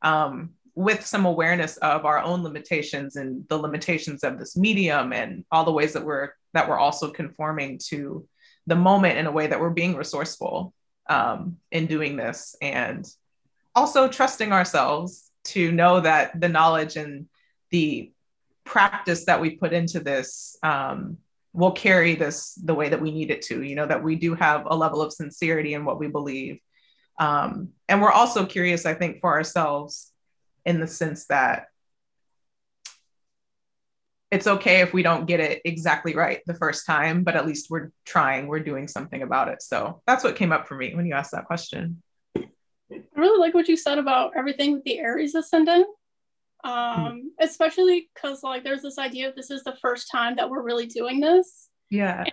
Um, with some awareness of our own limitations and the limitations of this medium and all the ways that we're that we're also conforming to the moment in a way that we're being resourceful um, in doing this and also trusting ourselves to know that the knowledge and the practice that we put into this um, will carry this the way that we need it to you know that we do have a level of sincerity in what we believe um, and we're also curious i think for ourselves in the sense that it's okay if we don't get it exactly right the first time, but at least we're trying, we're doing something about it. So that's what came up for me when you asked that question. I really like what you said about everything with the Aries ascendant. Um, mm-hmm. especially because like there's this idea of this is the first time that we're really doing this. Yeah. And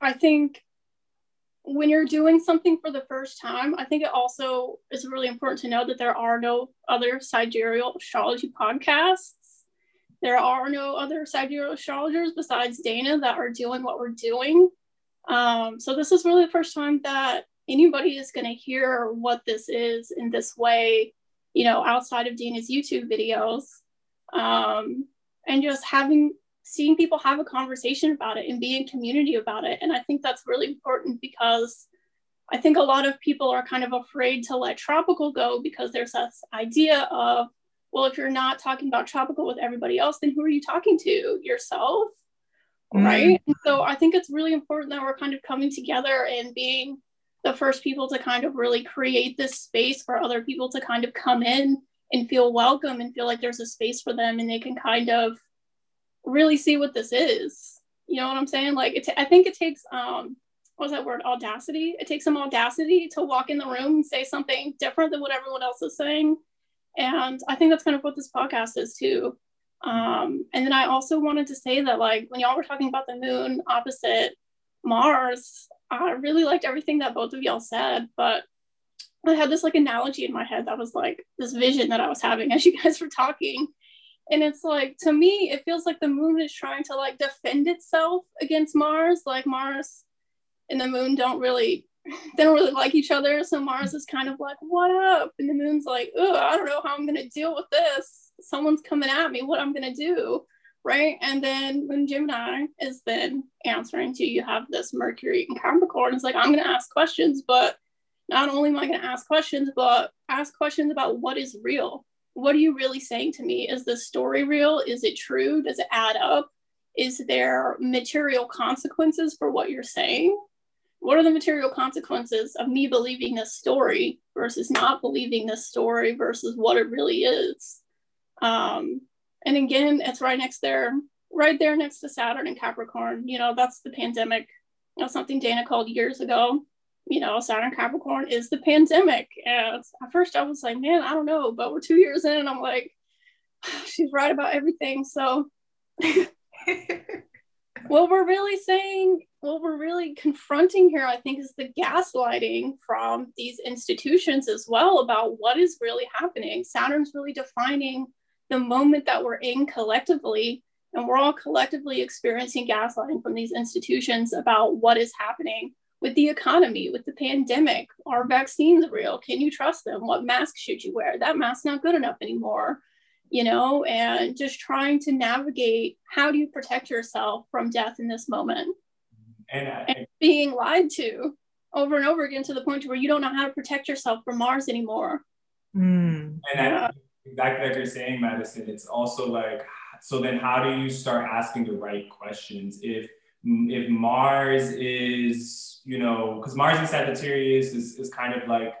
I think when you're doing something for the first time, I think it also is really important to know that there are no other sidereal astrology podcasts. There are no other sidereal astrologers besides Dayna that are doing what we're doing. Um, so this is really the first time that anybody is going to hear what this is in this way, you know, outside of Dayna's YouTube videos. Um, and just having seeing people have a conversation about it and be in community about it. And I think that's really important because I think a lot of people are kind of afraid to let tropical go because there's this idea of, well, if you're not talking about tropical with everybody else, then who are you talking to? Yourself? Mm. Right. And so I think it's really important that we're kind of coming together and being the first people to kind of really create this space for other people to kind of come in and feel welcome and feel like there's a space for them and they can kind of really see what this is. You know what I'm saying? Like, it t- I think it takes um, what's that word? Audacity. It takes some audacity to walk in the room and say something different than what everyone else is saying. And I think that's kind of what this podcast is too. Um, and then I also wanted to say that, like, when y'all were talking about the moon opposite Mars, I really liked everything that both of y'all said, but I had this like analogy in my head that was like this vision that I was having as you guys were talking. And it's like to me, it feels like the moon is trying to like defend itself against Mars. Like Mars and the moon don't really they don't really like each other. So Mars is kind of like, what up? And the moon's like, oh, I don't know how I'm gonna deal with this. Someone's coming at me, what I'm gonna do. Right. And then when Gemini is then answering to you have this Mercury and Capricorn, it's like, I'm gonna ask questions, but not only am I gonna ask questions, but ask questions about what is real. What are you really saying to me? Is this story real? Is it true? Does it add up? Is there material consequences for what you're saying? what are the material consequences of me believing this story versus not believing this story versus what it really is um, and again it's right next there right there next to saturn and capricorn. You know that's the pandemic. You know something Dayna called years ago. You know saturn capricorn is the pandemic. And at first i was like man i don't know but we're two years in and i'm like she's right about everything. So what we're really saying what we're really confronting here, I think, is the gaslighting from these institutions as well about what is really happening. Saturn's really defining the moment that we're in collectively, and we're all collectively experiencing gaslighting from these institutions about what is happening with the economy, with the pandemic. Are vaccines real? Can you trust them? What mask should you wear? That mask's not good enough anymore. You know, and just trying to navigate how do you protect yourself from death in this moment? and, uh, and being lied to over and over again to the point where you don't know how to protect yourself from Mars anymore. Mm. And yeah. Exactly like you're saying, Madison, it's also like, so then how do you start asking the right questions? If if Mars is, you know, because Mars in Sagittarius is, is kind of like,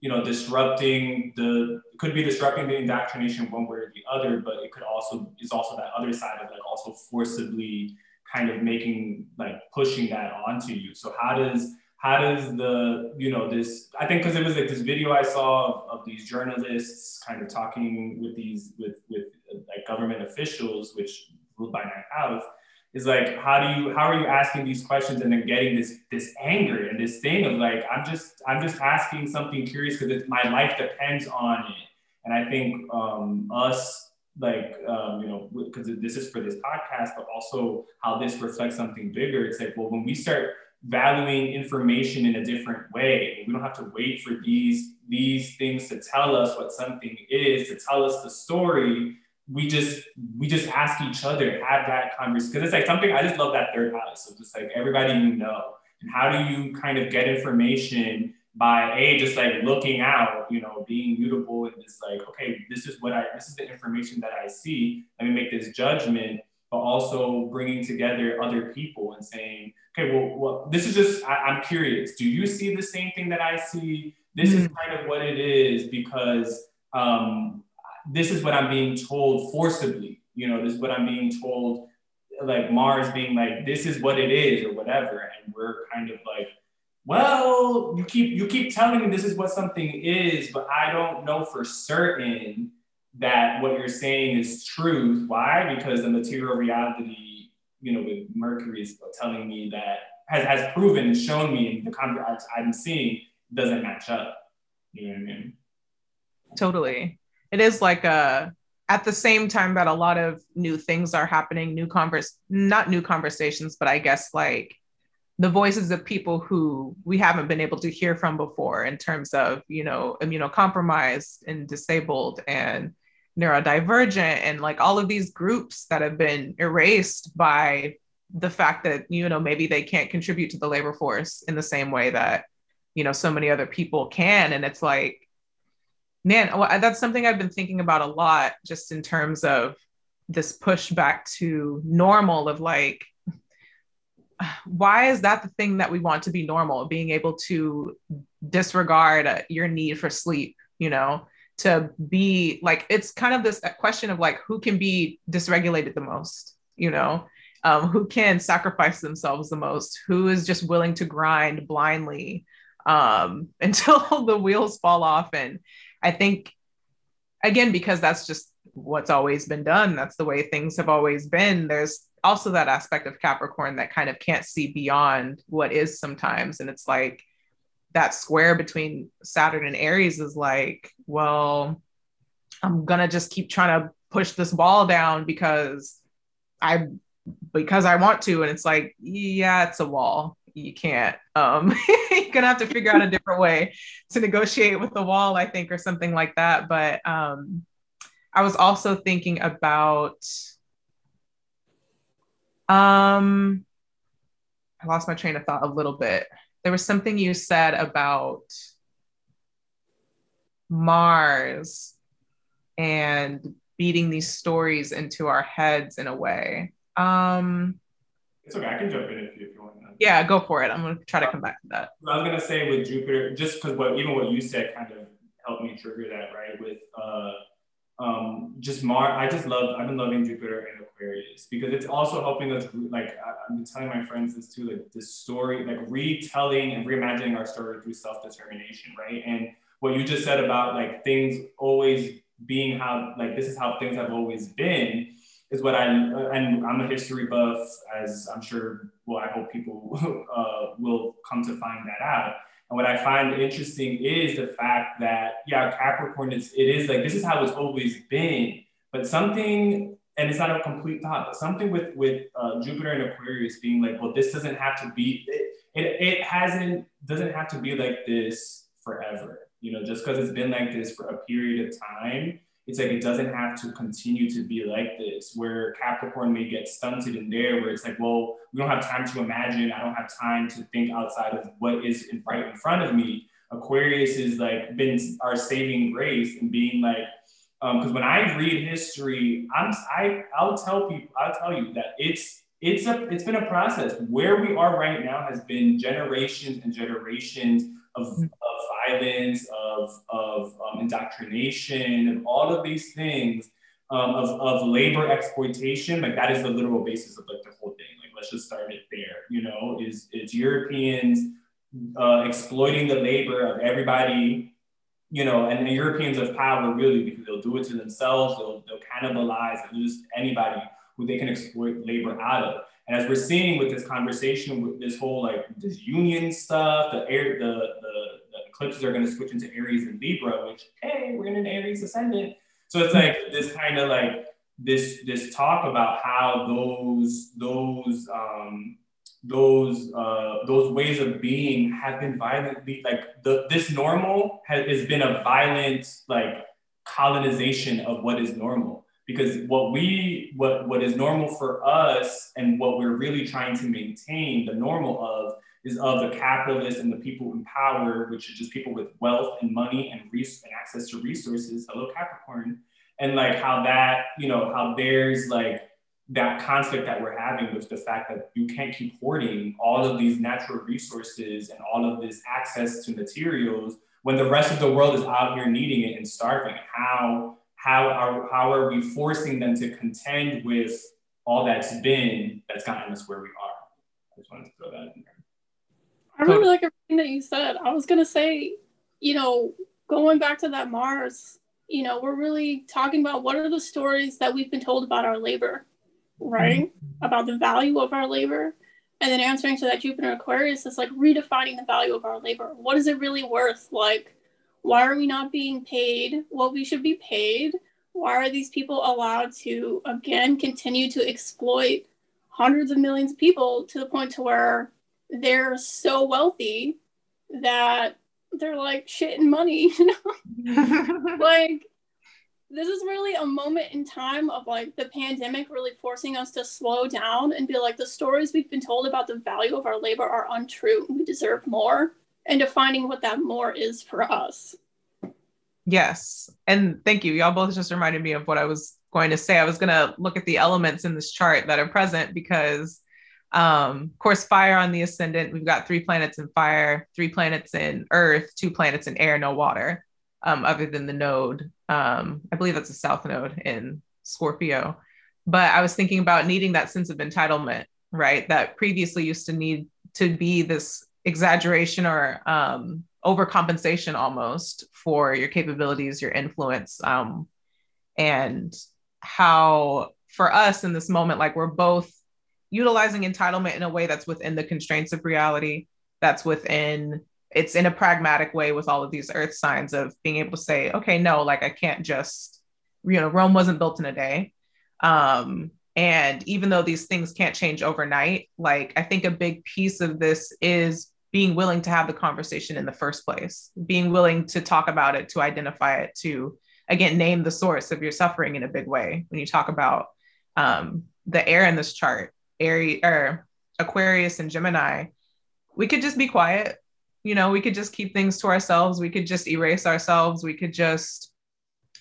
you know, disrupting the could be disrupting the indoctrination one way or the other, but it could also is also that other side of like also forcibly kind of making like pushing that onto you. So how does how does the you know this i think because it was like this video i saw of, of, these journalists kind of talking with these with with like government officials which ruled by ninth house is like how do you how are you asking these questions and then getting this this anger and this thing of like i'm just i'm just asking something curious because my life depends on it. And i think um us like um, you know because this is for this podcast but also how this reflects something bigger it's like well when we start valuing information in a different way. We don't have to wait for these these things to tell us what something is to tell us the story. We just we just ask each other have that conversation because it's like something i just love that third house. So just like everybody you know. And how do you kind of get information by a just like looking out, you know, being mutable and just like, okay, this is what I, this is the information that I see. Let me make this judgment, but also bringing together other people and saying, okay, well, well this is just, I, am curious. Do you see the same thing that I see? This mm-hmm. is kind of what it is because um, this is what I'm being told forcibly. You know, this is what I'm being told, like Mars being like, this is what it is or whatever. And we're kind of like, well, you keep you keep telling me this is what something is, but I don't know for certain that what you're saying is truth. Why? Because the material reality, you know, with Mercury is telling me that has, has proven and shown me the contracts I'm seeing doesn't match up. You know what I mean? Totally. It is like a at the same time that a lot of new things are happening, new converse, not new conversations, but I guess like the voices of people who we haven't been able to hear from before in terms of you know immunocompromised and disabled and neurodivergent and like all of these groups that have been erased by the fact that you know maybe they can't contribute to the labor force in the same way that you know so many other people can. And it's like man that's something i've been thinking about a lot just in terms of this push back to normal of like why is that the thing that we want to be normal? Being able to disregard uh, your need for sleep you know to be like it's kind of this question of like who can be dysregulated the most you know? Um, who can sacrifice themselves the most? Who is just willing to grind blindly um, until the wheels fall off? And i think again because that's just what's always been done that's the way things have always been there's also that aspect of Capricorn that kind of can't see beyond what is sometimes. And it's like that square between Saturn and Aries is like, well, I'm gonna just keep trying to push this ball down because I because I want to. And it's like, yeah, it's a wall. You can't. Um, you're gonna have to figure out a different way to negotiate with the wall, I think, or something like that. But um, I was also thinking about um I lost my train of thought a little bit. There was something you said about Mars and beating these stories into our heads in a way. Um it's okay. I can jump in if you, if you want. Yeah, go for it. I'm gonna try to come back to that. I was gonna say with Jupiter, just because what even what you said kind of helped me trigger that, right? With uh um, just Mar, I just love, I've been loving Jupiter and Aquarius because it's also helping us, like, I've been telling my friends this too, like, this story, like, retelling and reimagining our story through self determination, right? And what you just said about, like, things always being how, like, this is how things have always been is what I, and I'm a history buff, as I'm sure, well, I hope people uh, will come to find that out and what I find interesting is the fact that, yeah, Capricorn is, it is like, this is how it's always been, but something, and it's not a complete thought, but something with, with uh, Jupiter and Aquarius being like, well, this doesn't have to be, it, it, it hasn't, doesn't have to be like this forever. You know, just because it's been like this for a period of time, it's like it doesn't have to continue to be like this where capricorn may get stunted in there where it's like well we don't have time to imagine. I don't have time to think outside of what is in, right in front of me. Aquarius is like been our saving grace and being like because um, when i read history i'm i i'll tell people i'll tell you that it's it's a it's been a process. Where we are right now has been generations and generations of, of violence, of, of um, indoctrination, and all of these things um, of, of labor exploitation. Like that is the literal basis of like the whole thing. Like let's just start it there. You know, is it's Europeans uh, exploiting the labor of everybody. You know, and the Europeans of power really because they'll do it to themselves. They'll they'll cannibalize and just anybody who they can exploit labor out of. And as we're seeing with this conversation, with this whole like this union stuff, the air, the, the eclipses are going to switch into Aries and Libra, which hey, we're in an Aries ascendant. So it's like this kind of like this this talk about how those those um, those uh, those ways of being have been violently like the this normal has, has been a violent like colonization of what is normal because what we what what is normal for us and what we're really trying to maintain the normal of is of the capitalists and the people in power which are just people with wealth and money and, res- and access to resources hello capricorn and like how that you know how there's like that conflict that we're having with the fact that you can't keep hoarding all of these natural resources and all of this access to materials when the rest of the world is out here needing it and starving how how are how are we forcing them to contend with all that's been that's gotten us where we are? I just wanted to throw that in there. I really like everything that you said. I was gonna say, you know, going back to that Mars, you know, we're really talking about what are the stories that we've been told about our labor, right? Mm-hmm. About the value of our labor. And then answering to that Jupiter Aquarius is like redefining the value of our labor. What is it really worth? Like, why are we not being paid what we should be paid? Why are these people allowed to, again, continue to exploit hundreds of millions of people to the point to where they're so wealthy that they're like shit and money, you know? like, this is really a moment in time of like the pandemic really forcing us to slow down and be like the stories we've been told about the value of our labor are untrue we deserve more and defining what that more is for us. Yes. And thank you. Y'all both just reminded me of what I was going to say. I was going to look at the elements in this chart that are present because, um, of course, fire on the ascendant, we've got three planets in fire, three planets in earth, two planets in air, no water, um, other than the node. Um, I believe that's a south node in Scorpio. But I was thinking about needing that sense of entitlement, right? That previously used to need to be this exaggeration or um, overcompensation almost for your capabilities, your influence, um, and how for us in this moment, like we're both utilizing entitlement in a way that's within the constraints of reality, that's within it's in a pragmatic way with all of these earth signs of being able to say, okay, no, like I can't just, you know, Rome wasn't built in a day. Um, and even though these things can't change overnight, like I think a big piece of this is being willing to have the conversation in the first place, being willing to talk about it, to identify it, to again name the source of your suffering in a big way. When you talk about um, the air in this chart, Aries or Aquarius and Gemini, we could just be quiet. You know, we could just keep things to ourselves. We could just erase ourselves. We could just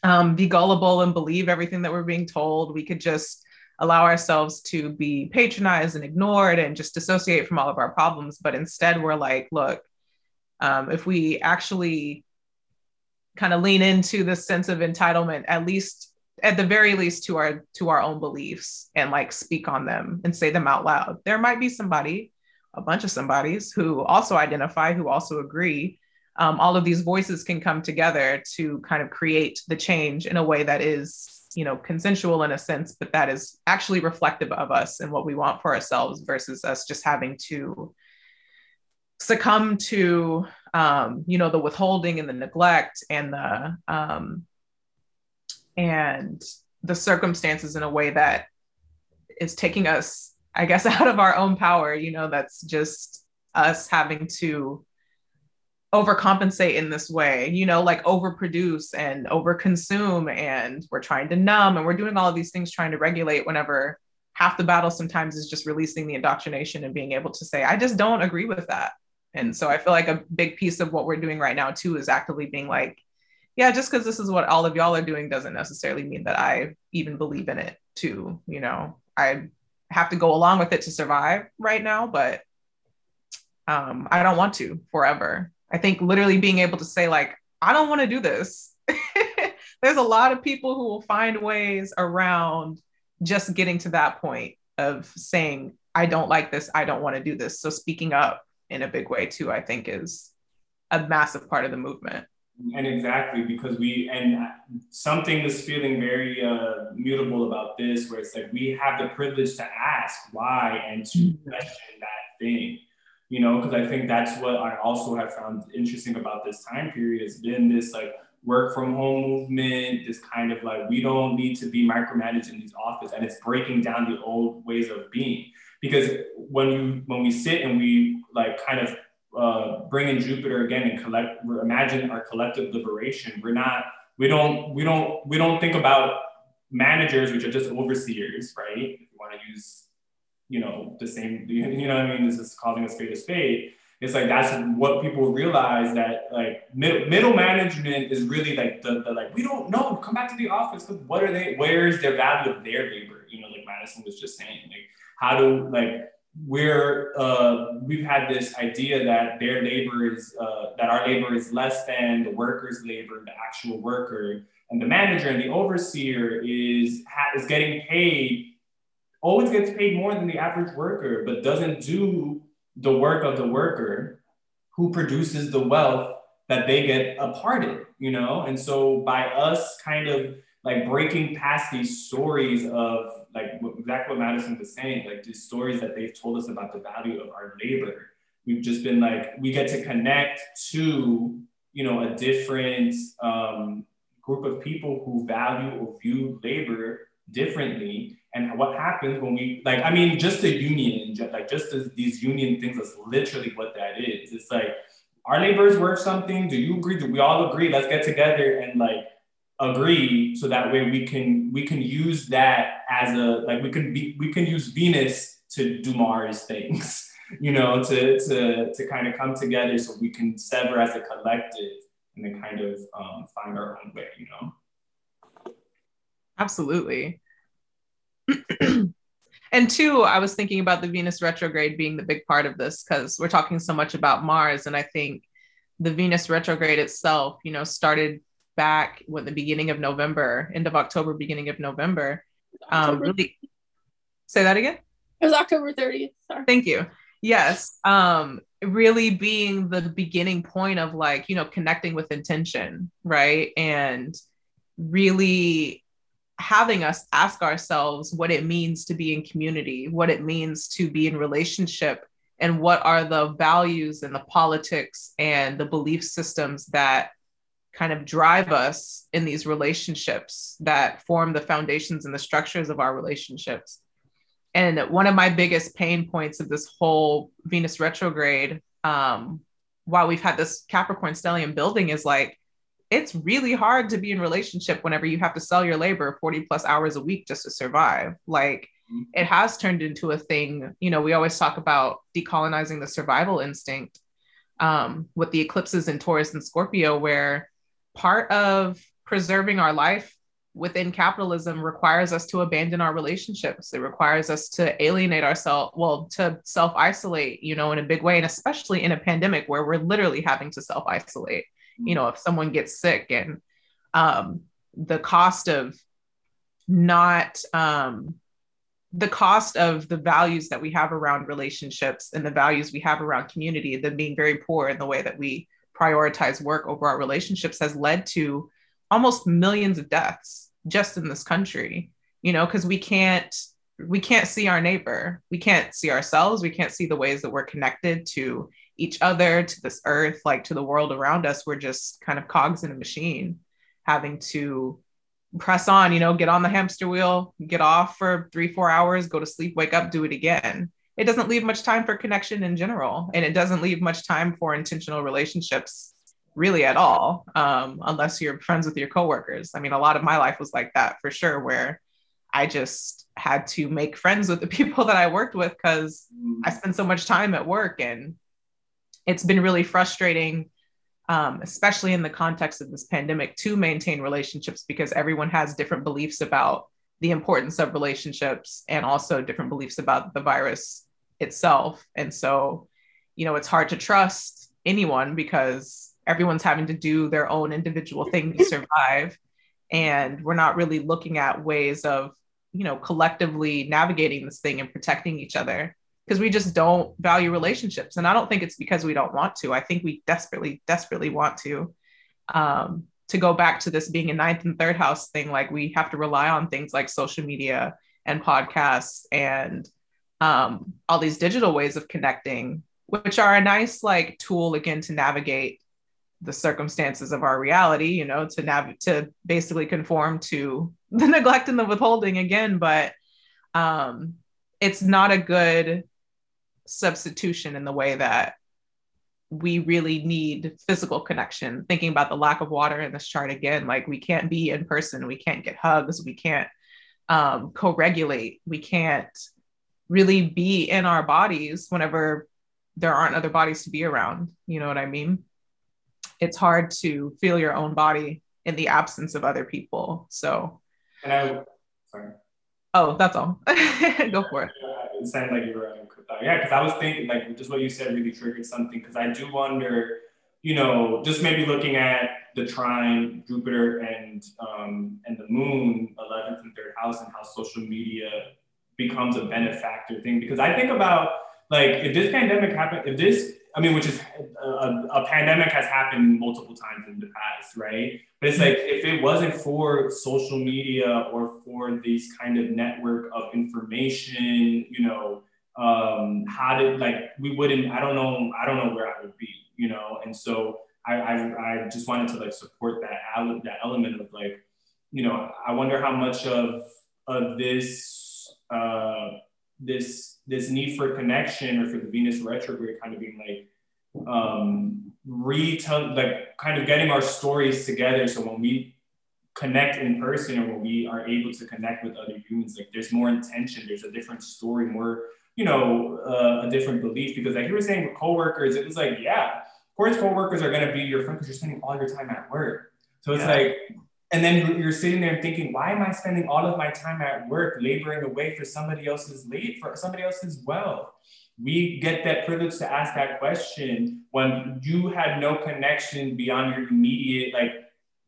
um, be gullible and believe everything that we're being told. We could just allow ourselves to be patronized and ignored and just dissociate from all of our problems. But instead, we're like, look, um, if we actually kind of lean into this sense of entitlement, at least at the very least to our to our own beliefs and like speak on them and say them out loud. There might be somebody a bunch of somebodies who also identify who also agree. Um, all of these voices can come together to kind of create the change in a way that is you know consensual in a sense but that is actually reflective of us and what we want for ourselves versus us just having to succumb to um, you know the withholding and the neglect and the um, and the circumstances in a way that is taking us i guess out of our own power you know that's just us having to overcompensate in this way, you know, like overproduce and overconsume, and we're trying to numb and we're doing all of these things trying to regulate whenever half the battle sometimes is just releasing the indoctrination and being able to say, I just don't agree with that. And so I feel like a big piece of what we're doing right now, too, is actively being like, yeah, just because this is what all of y'all are doing doesn't necessarily mean that I even believe in it, too. You know, I have to go along with it to survive right now, but um, I don't want to forever. I think literally being able to say, like, I don't want to do this. There's a lot of people who will find ways around just getting to that point of saying, I don't like this. I don't want to do this. So speaking up in a big way, too, I think is a massive part of the movement. And exactly because we, and something is feeling very uh, mutable about this, where it's like we have the privilege to ask why and to mm-hmm. question that thing you know, because I think that's what I also have found interesting about this time period has been this like work from home movement, this kind of like we don't need to be micromanaged in these office, and it's breaking down the old ways of being. Because when you when we sit and we like kind of uh, bring in Jupiter again and collect imagine our collective liberation, we're not we don't we don't we don't think about managers which are just overseers, right? If you want to use you know, the same, you know what I mean? This is calling a spade a spade. It's like that's what people realize that like middle, middle management is really like the, the like we don't know come back to the office because what are they where's their value of their labor you know like Madison was just saying like how do like we're uh, we've had this idea that their labor is uh, that our labor is less than the worker's labor, the actual worker, and the manager and the overseer is ha- is getting paid always gets paid more than the average worker, but doesn't do the work of the worker who produces the wealth that they get a part in, you know? And so by us kind of like breaking past these stories of like exactly what Madison was saying, like these stories that they've told us about the value of our labor, we've just been like, we get to connect to, you know, a different um, group of people who value or view labor differently. And what happens when we like i mean just the union like just as these union things that's literally what that is. It's like our labor is worth something. Do you agree? Do we all agree? Let's get together and like agree so that way we can we can use that as a like we can be we can use venus to do mars things you know to to to kind of come together so we can sever as a collective and then kind of um, find our own way you know absolutely and two, I was thinking about the Venus retrograde being the big part of this because we're talking so much about Mars. And I think the Venus retrograde itself, you know, started back with the beginning of November, end of October, beginning of November. Um, really say that again? It was October 30th. Sorry. Thank you. Yes. Um, really being the beginning point of like, you know, connecting with intention, right? And really having us ask ourselves what it means to be in community, what it means to be in relationship, and what are the values and the politics and the belief systems that kind of drive us in these relationships that form the foundations and the structures of our relationships. And one of my biggest pain points of this whole Venus retrograde, um, while we've had this Capricorn stellium building, is like it's really hard to be in relationship whenever you have to sell your labor 40 plus hours a week just to survive. Like mm-hmm. it has turned into a thing. You know, we always talk about decolonizing the survival instinct um, with the eclipses in Taurus and Scorpio, where part of preserving our life within capitalism requires us to abandon our relationships. It requires us to alienate ourselves, well, to self isolate, you know, in a big way, and especially in a pandemic where we're literally having to self isolate. You know, if someone gets sick and um, the cost of not, um, the cost of the values that we have around relationships and the values we have around community, them being very poor in the way that we prioritize work over our relationships has led to almost millions of deaths just in this country you know because we can't we can't see our neighbor. We can't see ourselves. We can't see the ways that we're connected to each other to this earth like to the world around us. We're just kind of cogs in a machine having to press on you know get on the hamster wheel get off for three four hours go to sleep wake up do it again it doesn't leave much time for connection in general and it doesn't leave much time for intentional relationships really at all, um, unless you're friends with your coworkers. I mean, a lot of my life was like that for sure, where I just had to make friends with the people that I worked with because I spent so much time at work. And it's been really frustrating, um, especially in the context of this pandemic, to maintain relationships because everyone has different beliefs about the importance of relationships and also different beliefs about the virus itself. And so, you know, it's hard to trust anyone because everyone's having to do their own individual thing to survive. And we're not really looking at ways of you know collectively navigating this thing and protecting each other because we just don't value relationships. And i don't think it's because we don't want to. I think we desperately desperately want to. Um, to go back to this being a ninth and third house thing like we have to rely on things like social media and podcasts and um, all these digital ways of connecting which are a nice like tool again to navigate the circumstances of our reality, you know, to nav- to basically conform to the neglect and the withholding again. But um, it's not a good substitution in the way that we really need physical connection. Thinking about the lack of water in this chart again, like we can't be in person, we can't get hugs, we can't um, co-regulate, we can't really be in our bodies whenever there aren't other bodies to be around. You know what I mean? it's hard to feel your own body in the absence of other people. So, and I, sorry. Oh, that's all. Go for it. It sounded like you were, yeah, because I was thinking, like, just what you said really triggered something. Because I do wonder, you know, just maybe looking at the trine, Jupiter and um, and the Moon, eleventh and third house, and how social media becomes a benefactor thing. Because I think about like if this pandemic happened, if this I mean, which is a, a, pandemic has happened multiple times in the past, right? But it's like if it wasn't for social media or for these kind of network of information, you know, um, how did like we wouldn't? I don't know. I don't know where I would be, you know. And so I I, I just wanted to like support that that element of like, you know, I wonder how much of of this. Uh, this this need for connection or for the Venus retrograde kind of being like um retell like kind of getting our stories together. So when we connect in person or when we are able to connect with other humans like there's more intention there's a different story more you know uh, a different belief. Because like you were saying with coworkers it was like yeah of course coworkers are going to be your friend because you're spending all your time at work. So it's yeah. like and then you're sitting there thinking, why am I spending all of my time at work laboring away for somebody else's late for somebody else's wealth? We get that privilege to ask that question when you had no connection beyond your immediate, like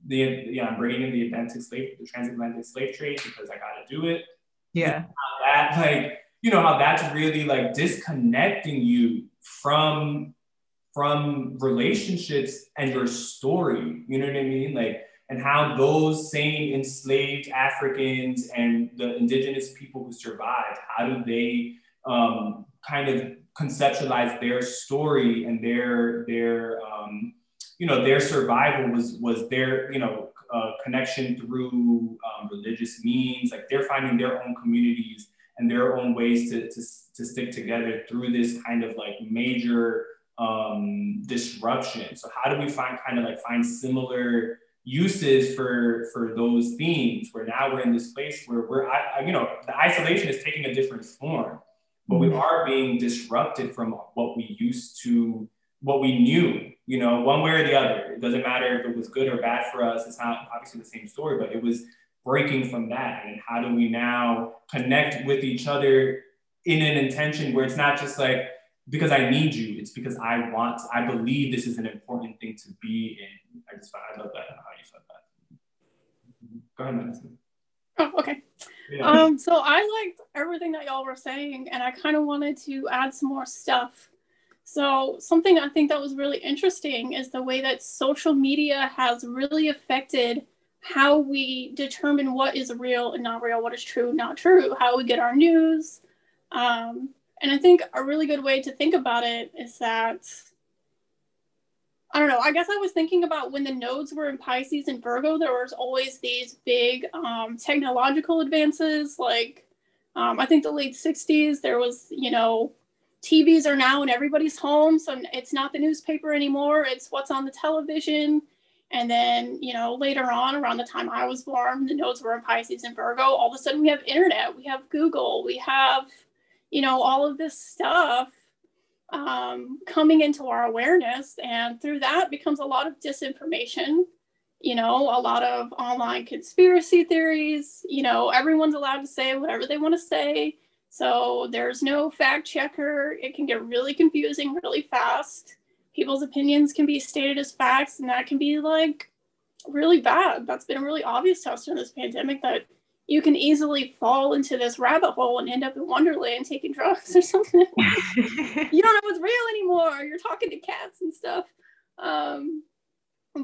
the yeah, I'm bringing in the Atlantic slave, the transatlantic slave trade because I got to do it. Yeah, that like you know how that's really like disconnecting you from from relationships and your story. You know what I mean? Like and how those same enslaved Africans and the indigenous people who survived, how do they um, kind of conceptualize their story and their their um, you know their survival was was their you know uh, connection through um, religious means like they're finding their own communities and their own ways to, to, to stick together through this kind of like major um, disruption. So how do we find kind of like find similar uses for for those themes where now we're in this place where we're I, you know the isolation is taking a different form but we mm-hmm. are being disrupted from what we used to what we knew you know one way or the other. It doesn't matter if it was good or bad for us. It's not obviously the same story but it was breaking from that. And how do we now connect with each other in an intention where it's not just like because I need you. It's because I want, I believe this is an important thing to be in. I just, I love that how you said that. Go ahead, Madison. Oh, okay. Yeah. Um, so I liked everything that y'all were saying, and I kind of wanted to add some more stuff. So something I think that was really interesting is the way that social media has really affected how we determine what is real and not real, what is true, not true, how we get our news. Um, and I think a really good way to think about it is that I don't know. I guess I was thinking about when the nodes were in Pisces and Virgo, there was always these big um, technological advances. Like, um, I think the late 60s, there was, you know, TVs are now in everybody's home. So it's not the newspaper anymore, it's what's on the television. And then, you know, later on, around the time I was born, the nodes were in Pisces and Virgo. All of a sudden, we have internet, we have Google, we have, you know, all of this stuff um, coming into our awareness. And through that becomes a lot of disinformation, you know, a lot of online conspiracy theories. You know, everyone's allowed to say whatever they want to say. So there's no fact checker. It can get really confusing really fast. People's opinions can be stated as facts, and that can be like really bad. That's been really obvious to us during this pandemic that you can easily fall into this rabbit hole and end up in Wonderland taking drugs or something. you don't know what's real anymore. You're talking to cats and stuff. Um,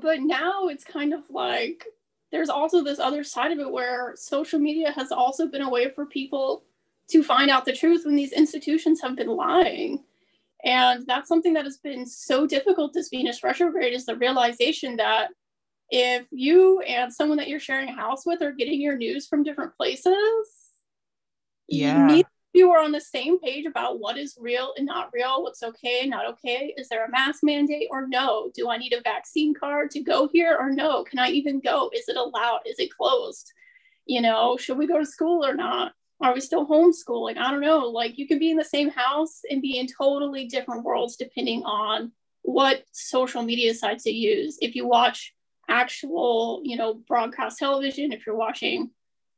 but now it's kind of like there's also this other side of it where social media has also been a way for people to find out the truth when these institutions have been lying. And that's something that has been so difficult this Venus retrograde is the realization that if you and someone that you're sharing a house with are getting your news from different places, yeah. you need you are on the same page about what is real and not real, what's okay, and not okay. Is there a mask mandate or no? Do I need a vaccine card to go here or no? Can I even go? Is it allowed? Is it closed? You know, should we go to school or not? Are we still homeschooling? I don't know. Like you can be in the same house and be in totally different worlds depending on what social media sites you use. If you watch actual, you know, broadcast television, if you're watching,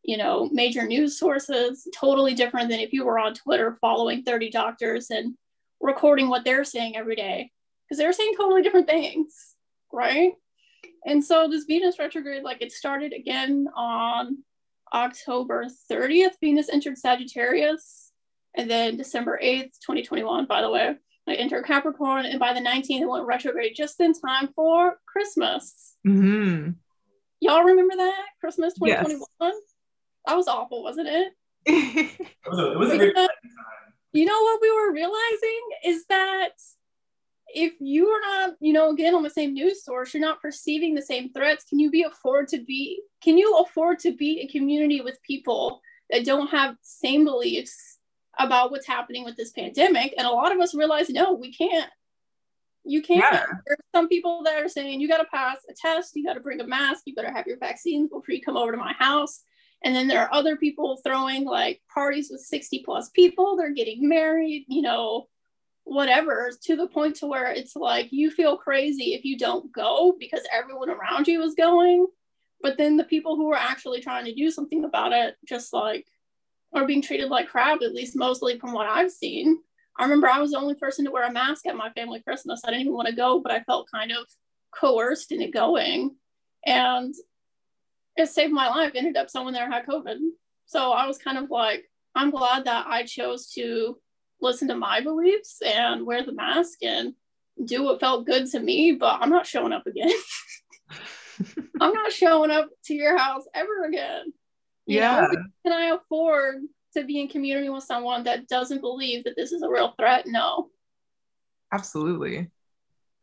you know, major news sources, totally different than if you were on Twitter following 30 doctors and recording what they're saying every day, because they're saying totally different things, right? And so this Venus retrograde, like it started again on October 30th, Venus entered Sagittarius, and then December 8th, 2021, by the way, I entered Capricorn, and by the 19th, it went retrograde just in time for Christmas. Mm-hmm. Y'all remember that? Christmas 2021? Yes. That was awful, wasn't it? it was a, it was a great time. You know what we were realizing is that if you are not, you know, again on the same news source, you're not perceiving the same threats. Can you be afford to be? Can you afford to be a community with people that don't have same beliefs about what's happening with this pandemic? And a lot of us realize, no, we can't. You can't. Yeah. There's some people that are saying you got to pass a test, you got to bring a mask, you better have your vaccines before you come over to my house. And then there are other people throwing like parties with 60 plus people. They're getting married, you know, whatever, to the point to where it's like you feel crazy if you don't go because everyone around you is going. But then the people who are actually trying to do something about it just like are being treated like crap, at least mostly from what I've seen. I remember I was the only person to wear a mask at my family Christmas. I didn't even want to go, but I felt kind of coerced into going. And it saved my life. Ended up someone there had COVID. So I was kind of like, I'm glad that I chose to listen to my beliefs and wear the mask and do what felt good to me, but I'm not showing up again. I'm not showing up to your house ever again. You yeah. Know, can I afford to be in community with someone that doesn't believe that this is a real threat? No. Absolutely.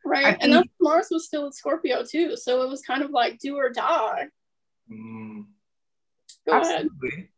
Right. And Mars was still with Scorpio too. So it was kind of like do or die. Mm. Go Absolutely. ahead.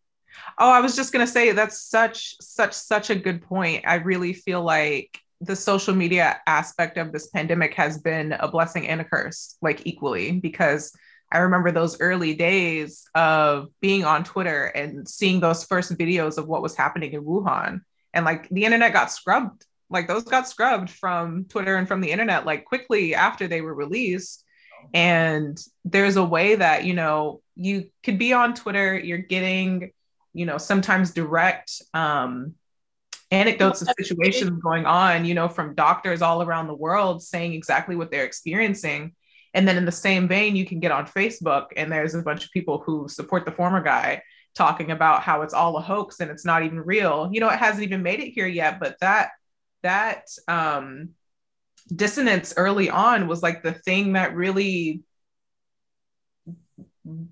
Oh, I was just gonna say that's such such such a good point. I really feel like the social media aspect of this pandemic has been a blessing and a curse, like equally, because I remember those early days of being on Twitter and seeing those first videos of what was happening in Wuhan. And like the internet got scrubbed, like those got scrubbed from Twitter and from the internet like quickly after they were released. And there's a way that, you know, you could be on Twitter, you're getting, you know, sometimes direct um, anecdotes of situations going on, you know, from doctors all around the world saying exactly what they're experiencing. And then in the same vein, you can get on Facebook and there's a bunch of people who support the former guy talking about how it's all a hoax and it's not even real. You know, it hasn't even made it here yet, but that that um dissonance early on was like the thing that really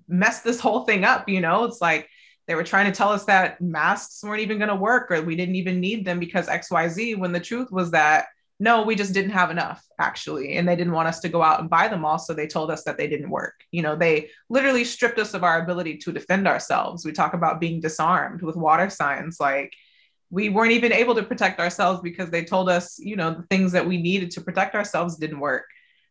messed this whole thing up, you know? It's like they were trying to tell us that masks weren't even going to work or we didn't even need them because XYZ, when the truth was that no, we just didn't have enough actually. And they didn't want us to go out and buy them all. So they told us that they didn't work. You know, they literally stripped us of our ability to defend ourselves. We talk about being disarmed with water signs. Like we weren't even able to protect ourselves because they told us, you know, the things that we needed to protect ourselves didn't work.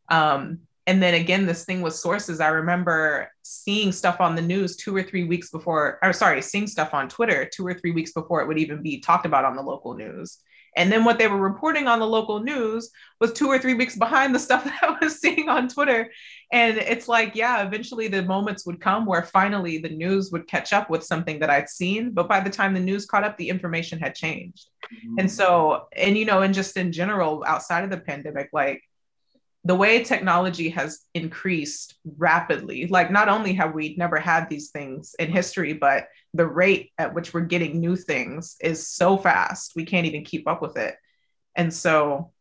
Um, and then again this thing with sources i remember seeing stuff on the news two or three weeks before or sorry seeing stuff on twitter two or three weeks before it would even be talked about on the local news and then what they were reporting on the local news was two or three weeks behind the stuff that i was seeing on twitter. And it's like yeah eventually the moments would come where finally the news would catch up with something that i'd seen. But by the time the news caught up the information had changed. Mm-hmm. and so and you know and just in general outside of the pandemic like the way technology has increased rapidly like not only have we never had these things in history but the rate at which we're getting new things is so fast we can't even keep up with it. And so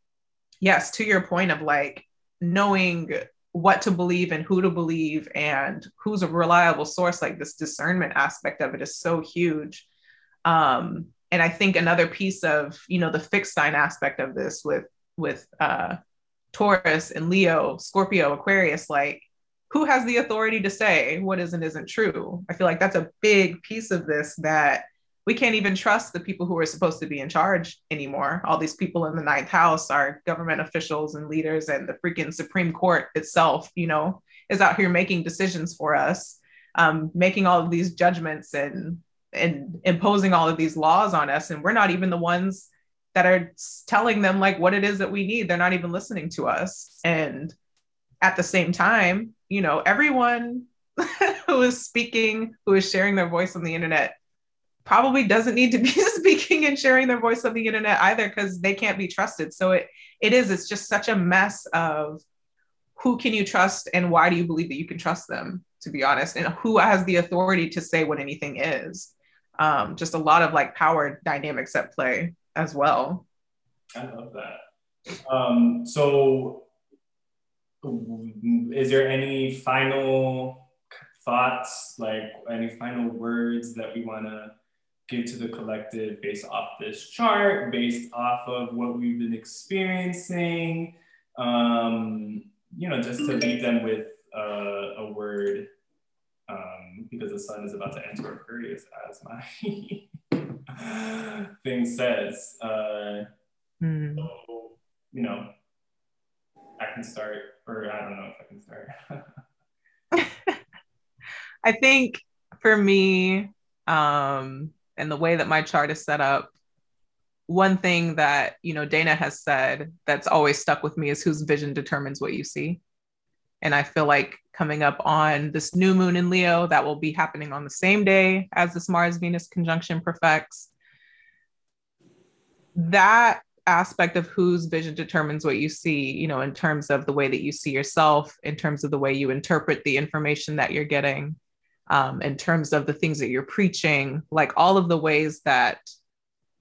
yes to your point of like knowing what to believe and who to believe and who's a reliable source like this discernment aspect of it is so huge. Um and i think another piece of you know the fixed sign aspect of this with with uh Taurus and Leo, Scorpio, Aquarius, like who has the authority to say what is and isn't true? I feel like that's a big piece of this that we can't even trust the people who are supposed to be in charge anymore. All these people in the ninth house are government officials and leaders, and the freaking Supreme Court itself, you know, is out here making decisions for us, um, making all of these judgments and and imposing all of these laws on us, and we're not even the ones that are telling them like what it is that we need. They're not even listening to us. And at the same time, you know, everyone who is speaking, who is sharing their voice on the internet, probably doesn't need to be speaking and sharing their voice on the internet either because they can't be trusted. So it it is, it's just such a mess of who can you trust and why do you believe that you can trust them, to be honest, and who has the authority to say what anything is. Um, just a lot of like power dynamics at play as well. I love that. Um, so, is there any final thoughts, like any final words that we want to give to the collective based off this chart, based off of what we've been experiencing? Um, you know, just to leave them with uh, a word, um, because the sun is about to enter Aquarius as my thing says. Uh, mm. so, you know, I can start, or I don't know if I can start. I think for me, um, and the way that my chart is set up, one thing that you know Dayna has said that's always stuck with me is whose vision determines what you see. And I feel like coming up on this new moon in Leo that will be happening on the same day as this Mars Venus conjunction perfects. That aspect of whose vision determines what you see, you know, in terms of the way that you see yourself, in terms of the way you interpret the information that you're getting, um, in terms of the things that you're preaching, like all of the ways that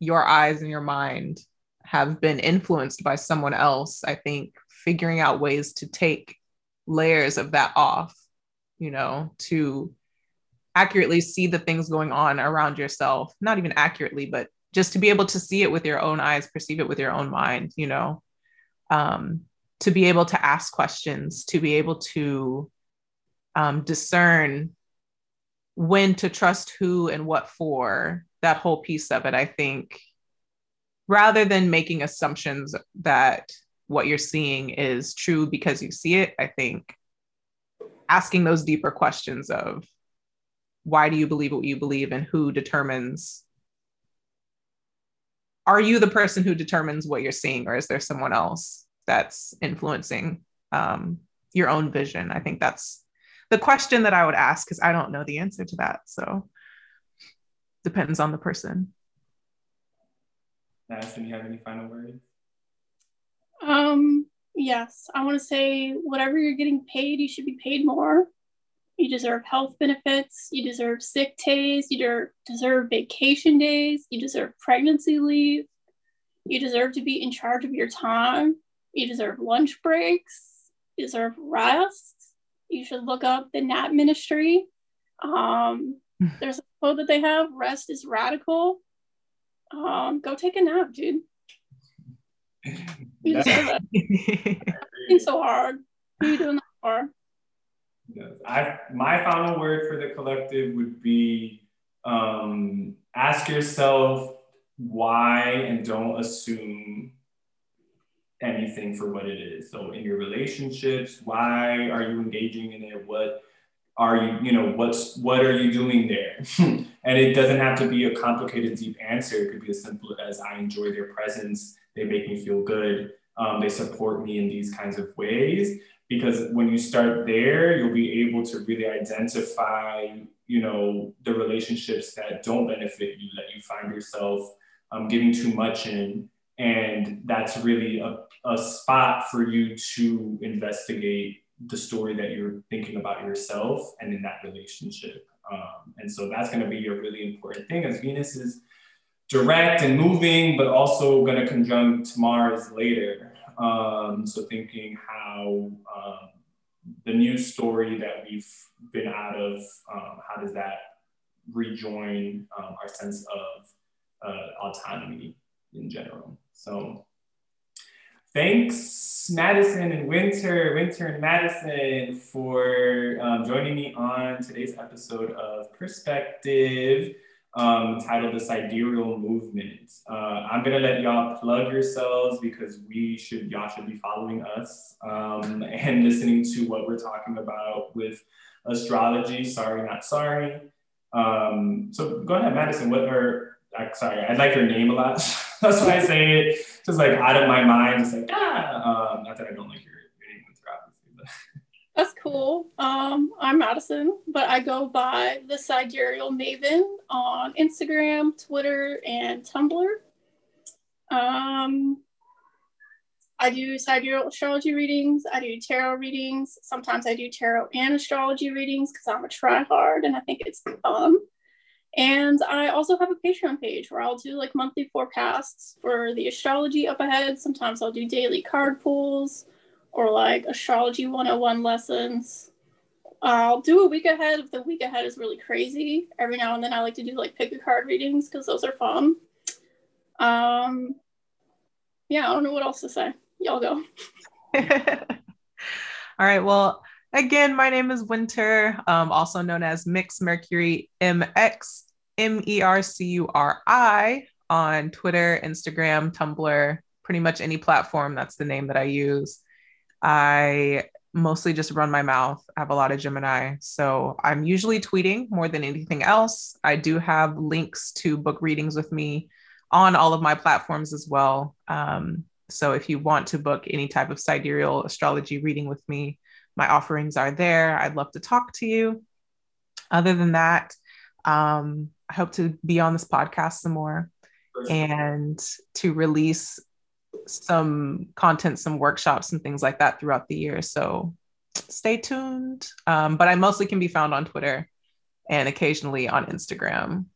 your eyes and your mind have been influenced by someone else. I think figuring out ways to take layers of that off, you know, to accurately see the things going on around yourself, not even accurately, but just to be able to see it with your own eyes, perceive it with your own mind, you know, um, to be able to ask questions, to be able to um, discern when to trust who and what for, that whole piece of it, I think, rather than making assumptions that what you're seeing is true because you see it, I think asking those deeper questions of why do you believe what you believe and who determines are you the person who determines what you're seeing or is there someone else that's influencing um, your own vision? I think that's the question that i would ask because i don't know the answer to that so depends on the person. Madison, do you have any final words? Um yes. I want to say whatever you're getting paid you should be paid more you deserve health benefits. You deserve sick days. You deserve vacation days. You deserve pregnancy leave. You deserve to be in charge of your time. You deserve lunch breaks. You deserve rest. You should look up the NAP ministry. Um, there's a quote that they have rest is radical. Um, go take a nap, dude. You deserve it. it's so hard. Who are you doing that for? I my final word for the collective would be um, ask yourself why and don't assume anything for what it is. So in your relationships, why are you engaging in it? What are you, you know, what's what are you doing there? and it doesn't have to be a complicated, deep answer. It could be as simple as I enjoy their presence. They make me feel good. Um, they support me in these kinds of ways because when you start there you'll be able to really identify you know the relationships that don't benefit you that you find yourself um, giving too much in. And that's really a, a spot for you to investigate the story that you're thinking about yourself and in that relationship. Um, and so that's going to be a really important thing as venus is direct and moving but also going to conjunct mars later um, so thinking how um, the news story that we've been out of, um, how does that rejoin um, our sense of uh, autonomy in general? So thanks Madison and Wynter, Wynter and Madison for um, joining me on today's episode of Perspective um, titled The Sidereal Movement. Uh, I'm gonna let y'all plug yourselves because we should, y'all should be following us um, and listening to what we're talking about with astrology. Sorry, not sorry. Um, so go ahead, Madison. What are, uh, sorry, I like your name a lot. That's why I say it, just like out of my mind, just like, ah, um, not that I don't like your, your name, obviously, but. That's cool. Um, I'm Madison, but I go by the Sidereal Maven on Instagram, Twitter, and Tumblr. Um, I do sidereal astrology readings. I do tarot readings. Sometimes I do tarot and astrology readings because I'm a tryhard and I think it's fun. And I also have a Patreon page where I'll do like monthly forecasts for the astrology up ahead. Sometimes I'll do daily card pulls or like astrology 101 lessons. I'll do a week ahead if the week ahead is really crazy. Every now and then I like to do like pick a card readings because those are fun. Um yeah, I don't know what else to say. Y'all go. All right. Well, again, my name is Wynter, um, also known as Mx Mercuri MX M E R C U R I on Twitter, Instagram, Tumblr, pretty much any platform. That's the name that I use. I mostly just run my mouth. I have a lot of Gemini. So I'm usually tweeting more than anything else. I do have links to book readings with me on all of my platforms as well. Um, so if you want to book any type of sidereal astrology reading with me, my offerings are there. I'd love to talk to you. Other than that, um, I hope to be on this podcast some more and to release some content, some workshops, and things like that throughout the year. So stay tuned. Um, but I mostly can be found on Twitter and occasionally on Instagram.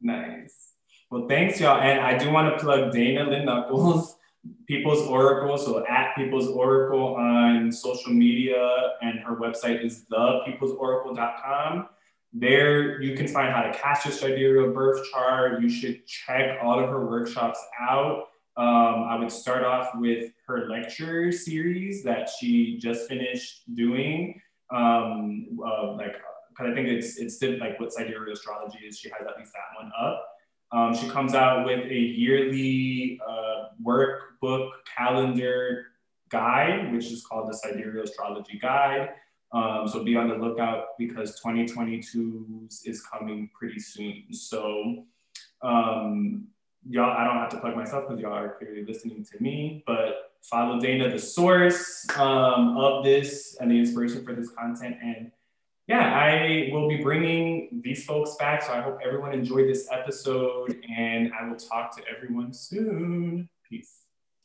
Nice. Well, thanks, y'all. And I do want to plug Dayna Lynn Nuckolls, People's Oracle, so at People's Oracle on social media, and her website is thepeoplesoracle.com. There you can find how to cast your sidereal birth chart. You should check all of her workshops out. Um, I would start off with her lecture series that she just finished doing. Um, uh, like, because I think it's it's like what sidereal astrology is. She has at least that one up. Um, she comes out with a yearly uh, workbook calendar guide, which is called the Sidereal Astrology Guide. Um, so be on the lookout because 2022 is coming pretty soon. So um, y'all, I don't have to plug myself because y'all are clearly listening to me, but follow Dayna, the source um, of this and the inspiration for this content. And yeah, I will be bringing these folks back. So I hope everyone enjoyed this episode and I will talk to everyone soon. Peace.